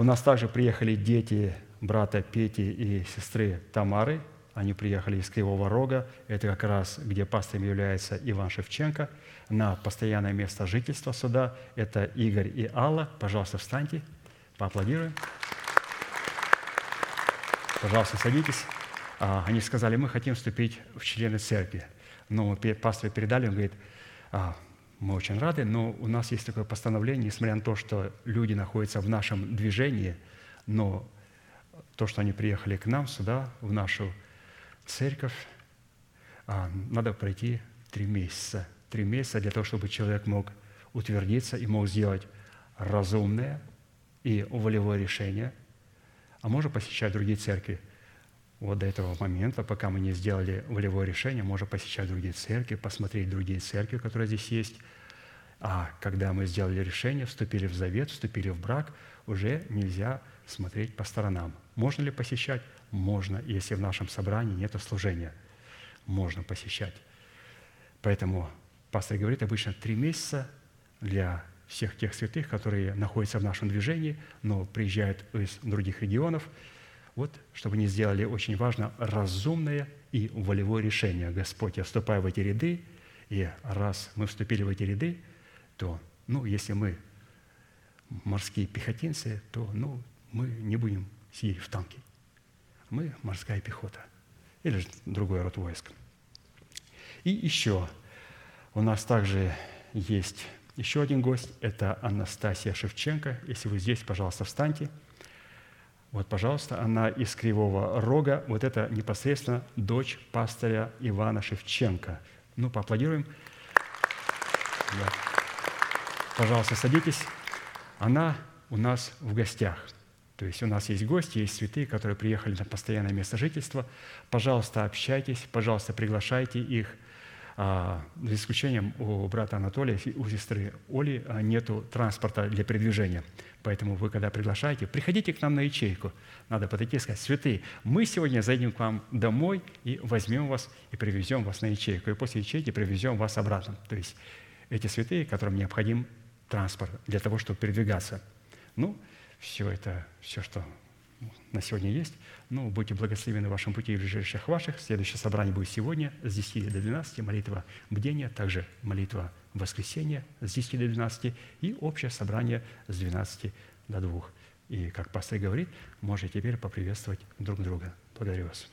У нас также приехали дети брата Пети и сестры Тамары. Они приехали из Кривого Рога. Это как раз, где пастором является Иван Шевченко. На постоянное место жительства сюда это Игорь и Алла. Пожалуйста, встаньте, поаплодируем. Пожалуйста, садитесь. А, Они сказали, мы хотим вступить в члены церкви. Но пастор передали, он говорит, «А, мы очень рады, но у нас есть такое постановление, несмотря на то, что люди находятся в нашем движении, но то, что они приехали к нам сюда, в нашу церковь, а, надо пройти три месяца. Три месяца для того, чтобы человек мог утвердиться и мог сделать разумное и волевое решение, а можно посещать другие церкви. Вот до этого момента, пока мы не сделали волевое решение, можно посещать другие церкви, посмотреть другие церкви, которые здесь есть. А когда мы сделали решение, вступили в завет, вступили в брак, уже нельзя смотреть по сторонам. Можно ли посещать? Можно, если в нашем собрании нет служения. Можно посещать. Поэтому пастор говорит обычно три месяца для всех тех святых, которые находятся в нашем движении, но приезжают из других регионов – вот, чтобы они сделали, очень важно, разумное и волевое решение. Господь, я вступаю в эти ряды, и раз мы вступили в эти ряды, то, ну, если мы морские пехотинцы, то, ну, мы не будем сидеть в танке. Мы морская пехота или другой род войск. И еще у нас также есть еще один гость, это Анастасия Шевченко. Если вы здесь, пожалуйста, встаньте – вот, пожалуйста, она из Кривого Рога. Вот это непосредственно дочь пастыря Ивана Шевченко. Ну, поаплодируем. Да. Пожалуйста, садитесь. Она у нас в гостях. То есть у нас есть гости, есть святые, которые приехали на постоянное место жительства. Пожалуйста, общайтесь, пожалуйста, приглашайте их – за исключением у брата Анатолия, у сестры Оли а, нету транспорта для передвижения. Поэтому вы, когда приглашаете, приходите к нам на ячейку. Надо подойти и сказать, святые, мы сегодня зайдем к вам домой и возьмем вас и привезем вас на ячейку. И после ячейки привезем вас обратно. То есть эти святые, которым необходим транспорт для того, чтобы передвигаться. Ну, все это, все, что на сегодня есть. Ну, будьте благословены в вашем пути и в ближайших ваших. Следующее собрание будет сегодня с 10 до 12, молитва бдения, также молитва воскресенья с 10 до 12 и общее собрание с 12 до 2. И, как пастор говорит, можете теперь поприветствовать друг друга. Благодарю вас.